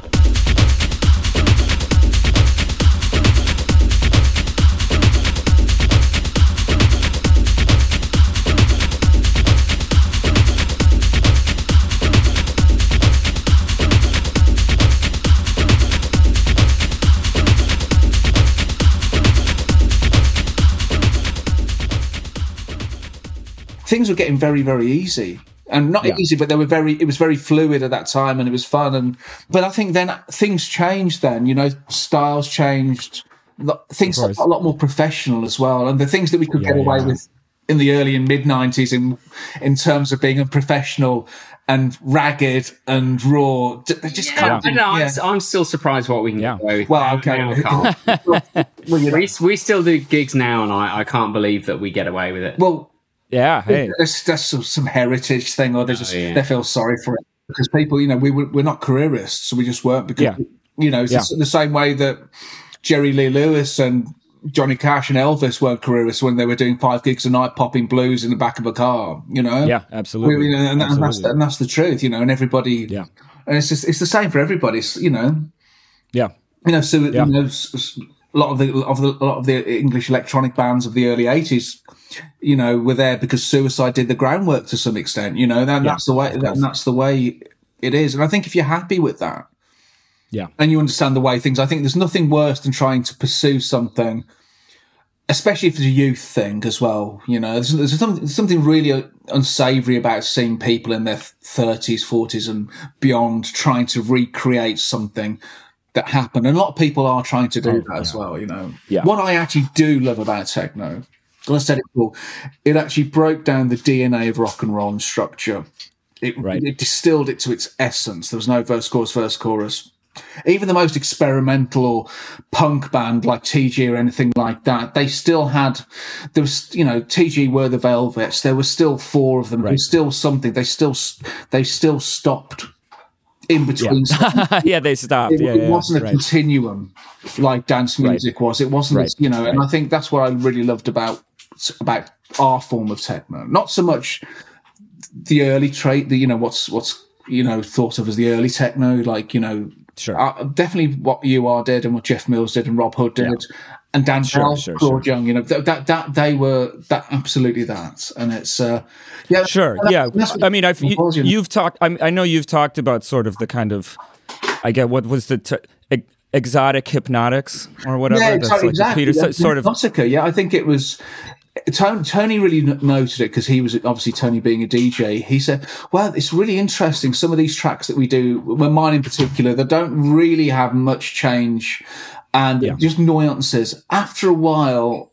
Things were getting very, very easy. And not yeah. easy, but they were very. It was very fluid at that time, and it was fun. And but I think then things changed. Then you know, styles changed. Things got a lot more professional as well, and the things that we could yeah, get away yeah. with in the early and mid '90s in in terms of being a professional and ragged and raw. Just yeah, kind of, I know. Yeah. I'm, I'm, still surprised what we can yeah. get away with. Well, okay. Now, well, we, we still do gigs now, and I, I can't believe that we get away with it. Well, yeah, hey, that's, that's some heritage thing, or they oh, just oh, yeah. they feel sorry for it because people, you know, we we're not careerists, so we just weren't because yeah. you know, it's yeah. the same way that Jerry Lee Lewis and Johnny Cash and Elvis weren't careerists when they were doing five gigs a night, popping blues in the back of a car. You know, yeah, absolutely, we, you know, and, absolutely. and, that's and that's the truth. You know, and everybody, yeah, and it's just it's the same for everybody. You know, yeah, you know, so yeah. you know, a lot of the of the a lot of the English electronic bands of the early eighties you know, were there because Suicide did the groundwork to some extent, you know, and yeah, that's the way, that, and that's the way it is. And I think if you're happy with that, yeah, and you understand the way things, I think there's nothing worse than trying to pursue something, especially if it's a youth thing as well. You know, there's, there's something, something really unsavory about seeing people in their 30s, 40s, and beyond trying to recreate something that happened. And a lot of people are trying to do oh, that yeah. as well. You know, yeah. what I actually do love about techno I said it before, it actually broke down the DNA of rock and roll and structure. It, right. it distilled it to its essence. There was no verse, chorus, verse, chorus. Even the most experimental or punk band like TG or anything like that, they still had, there was, you know, TG were the Velvets. There were still four of them. Right. There was still something. They still, they still stopped in between. Yeah, yeah they stopped. It, yeah, it yeah, wasn't a right. continuum like dance music right. was. It wasn't, right. you know, and I think that's what I really loved about about our form of techno. Not so much the early trait, the you know what's what's you know thought of as the early techno, like you know, sure, uh, definitely what you UR did and what Jeff Mills did and Rob Hood did. Yeah. And Dan sure, Bell, sure, Claude sure. Young, you know that, that that they were that absolutely that, and it's uh, yeah, sure, yeah. I mean, I've you, you've talked. I, I know you've talked about sort of the kind of, I get what was the t- exotic hypnotics or whatever. Yeah, That's exactly. Peter, yeah, sort of. Nautica, yeah, I think it was Tony, Tony really noted it because he was obviously Tony being a DJ. He said, "Well, it's really interesting. Some of these tracks that we do, well, mine in particular, they don't really have much change, and yeah. just nuances. After a while,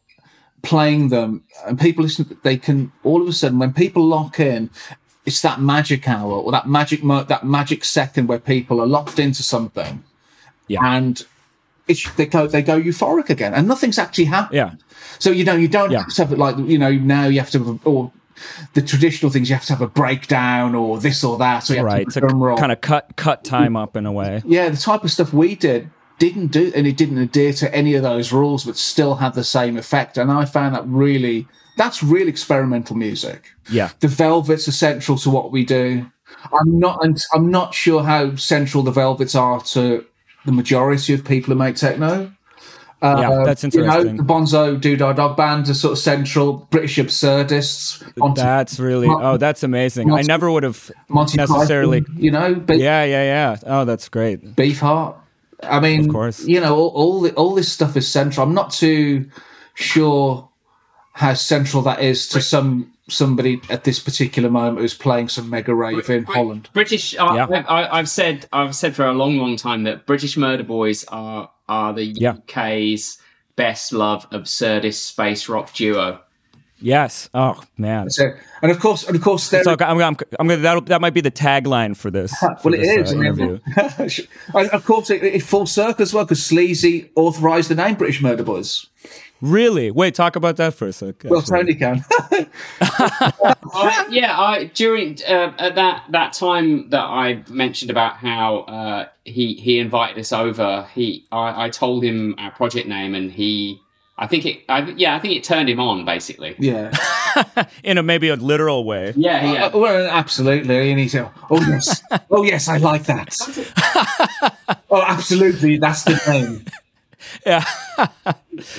playing them and people listen, they can all of a sudden when people lock in, it's that magic hour or that magic mo- that magic second where people are locked into something, Yeah. and they go they go euphoric again, and nothing's actually happened. Yeah. So you know you don't Yeah. have to have like you know now you have to or the traditional things you have to have a breakdown or this or that. So you have Right. to To have a kind of cut cut time up in a way. yeah, the type of stuff we did didn't do, and it didn't adhere to any of those rules, but still had the same effect. And I found that really that's real experimental music. Yeah. The Velvets are central to what we do. I'm not. I'm not sure how central the Velvets are to the majority of people who make techno. yeah, um, that's You know, the Bonzo Doodah Dog Band are sort of central. British Absurdists. Monty, That's really oh, that's amazing. I never would have Monty necessarily. Python, you know, Beef, Yeah, yeah, yeah. Oh, that's great. Beefheart. I mean, Of course. you know, all all, the, all this stuff is central. I'm not too sure how central that is to some somebody at this particular moment who's playing some mega rave in Holland. British. I, Yeah. I, I, I've said I've said for a long, long time that British Murder Boys are are the Yeah. UK's best loved absurdist space rock duo. Yes. Oh man. So, and of course, and of course, there. So I'm, I'm, I'm gonna that that might be the tagline for this. for well, it this, is. uh, I mean, interview. and of course, it, it full circle as well because Sleazy authorised the name British Murder Boys. Really? Wait, talk about that for a sec. Well, actually. Tony can. I, yeah, I during uh, at that that time that I mentioned about how uh, he he invited us over. He I, I told him our project name, and he I think it I, yeah I think it turned him on basically. yeah. in a maybe a literal way. Yeah, yeah. Uh, well, absolutely. And he said, "Oh yes, oh yes, I like that. oh, absolutely, that's the name." Yeah.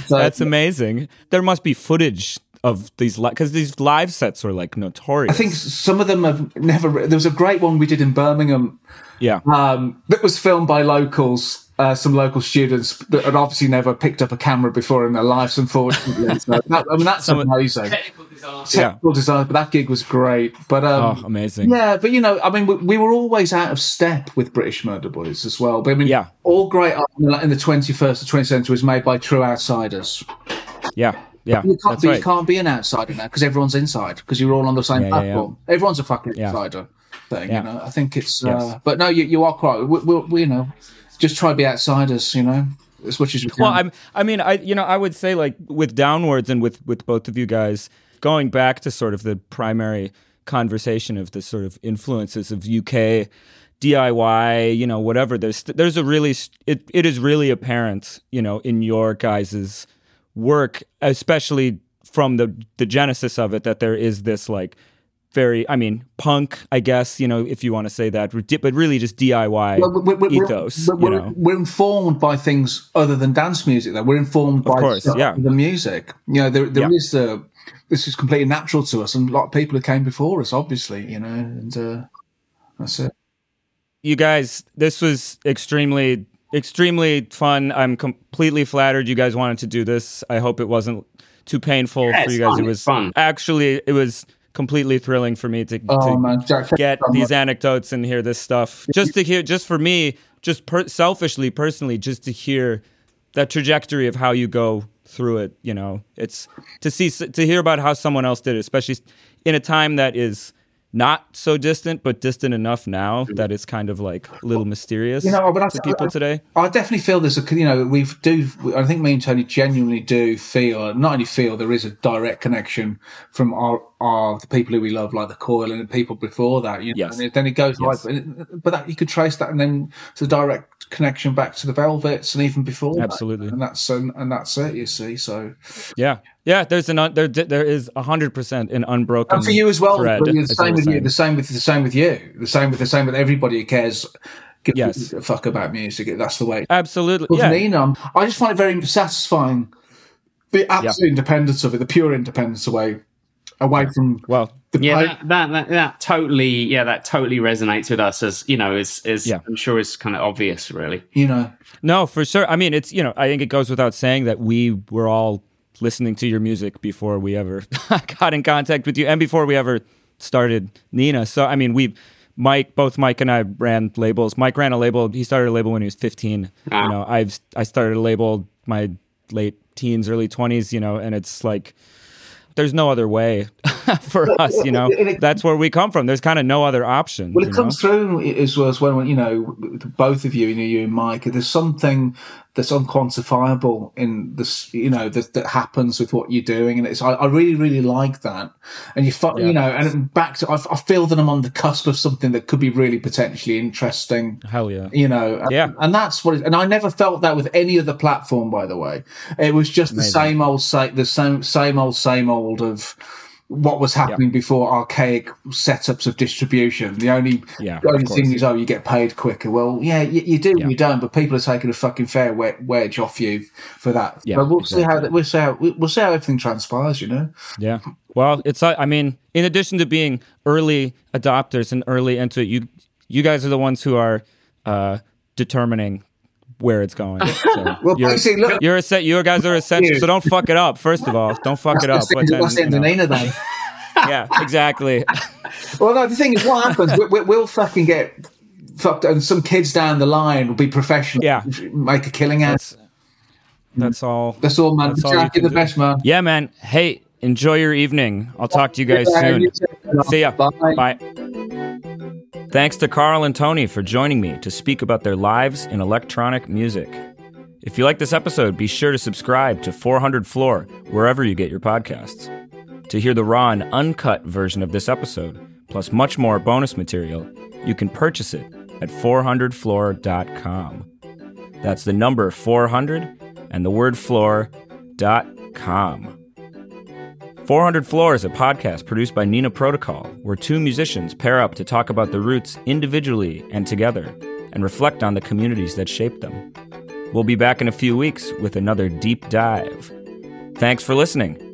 So, That's amazing. There must be footage of these because these live sets are like notorious. I think some of them have never. There was a great one we did in Birmingham Yeah. um, that was filmed by locals, uh, some local students that had obviously never picked up a camera before in their lives, unfortunately. so that, I mean, that's Some- amazing. Technical disaster. Yeah. Technical design, but that gig was great. But um, oh, amazing. Yeah, but you know, I mean, we, we were always out of step with British Murder Boys as well. But I mean, Yeah. all great art in the- in the 21st or 20th century was made by true outsiders. Yeah. Yeah. You can't, That's be, right. you can't be an outsider now because everyone's inside because you're all on the same Yeah, yeah, yeah. platform. Everyone's a fucking Yeah. insider thing, Yeah. you know. I think it's, Yes. uh, but no, you, you are quite, we, we, we, you know, just try to be outsiders, you know, as much as we can. Well, I'm. I mean, I. You know, I would say like with Downwards and with with both of you guys going back to sort of the primary conversation of the sort of influences of UK DIY. You know, whatever. There's there's a really it it is really apparent. You know, in your guys's work, especially from the the genesis of it, that there is this like very, I mean, punk, I guess, you know, if you want to say that, but really just DIY Well, we're, we're, we're- ethos, we're, you know. we're informed by things other than dance music. Though we're informed by course, stuff yeah. other than music. You know, there, there Yeah. is the this is completely natural to us, and a lot of people who came before us, obviously, you know, and uh, that's it. you guys, this was extremely, extremely fun. I'm completely flattered you guys wanted to do this. I hope it wasn't too painful Yeah, for you guys. fun, It was fun. actually, it was completely thrilling for me to, Oh to get so these anecdotes and hear this stuff. Just to hear, just for me, just per- selfishly, personally, just to hear that trajectory of how you go through it. You know, it's to see to hear about how someone else did it, especially in a time that is not so distant, but distant enough now mm. that it's kind of like a little mysterious You know, but to people I- today. I definitely feel there's a you know we do I think me and Tony genuinely do feel not only feel there is a direct connection from our, our the people who we love like the Coil and the people before that you know Yes. and then it goes Yes. like but that you could trace that and then it's a direct connection back to the Velvets and even before that. Absolutely. and that's and, and that's it you see so Yeah, yeah. There's an un- there there is hundred percent an unbroken and for you as well thread. but the as you same with you the same with the same with you the same with the same with everybody who cares gives Yes. a fuck about music that's the way Absolutely, With yeah. Nina, um, I just find it very satisfying. The absolute independence of it, the pure independence away, away from Well, Yeah, that, that, that that totally yeah that totally resonates with us as you know is is Yeah. I'm sure is kind of obvious really. you know. No, for sure. I mean, it's you know, I think it goes without saying that we were all listening to your music before we ever got in contact with you, and before we ever started Nina. So, I mean, we, Mike, both Mike and I ran labels. Mike ran a label. He started a label when he was fifteen. Ah. You know, I've I started a label my late teens, early 20s, you know, and it's like, there's no other way for us, you know. That's where we come from. There's kind of no other option. Well, it comes know? through as well as when you know both of you, you know, you and Mike. There's something that's unquantifiable in this, you know, that, that happens with what you're doing, and it's I, I really, really like that. And you, yeah. you know, and back to I, I, feel that I'm on the cusp of something that could be really potentially interesting. Hell yeah, you know, and, yeah, and that's what. It, and I never felt that with any other platform, by the way. It was just Amazing. the same old, the same, same old, same old of what was happening yep. before archaic setups of distribution. The only, yeah, the only thing is, oh, you get paid quicker. Well, yeah, you, you do, you don't, but people are taking a fucking fair wedge off you for that. Yeah, but we'll exactly. see how we'll see how we'll see how everything transpires. You know. Yeah. Well, it's I mean, in addition to being early adopters and early into it, you you guys are the ones who are uh, determining where it's going. So well, you're, look, you're a set. You guys are essential. So don't fuck it up. First of all, don't fuck it up. But then, you know. yeah, exactly. well, no, the thing is, what happens? We, will fucking get fucked, and some kids down the line will be professional. Yeah, make a killing out. That's, that's all. That's all, man. That's all you the do. best, man. Yeah, man. Hey, enjoy your evening. I'll talk to you guys soon. See ya. Bye. Bye. Thanks to Karl and Tony for joining me to speak about their lives in electronic music. If you like this episode, be sure to subscribe to 400 Floor wherever you get your podcasts. To hear the raw and uncut version of this episode, plus much more bonus material, you can purchase it at 400floor.com. That's the number 400 and the word floor.com. 400 Floor is a podcast produced by Nina Protocol, where two musicians pair up to talk about the roots individually and together, and reflect on the communities that shaped them. We'll be back in a few weeks with another deep dive. Thanks for listening.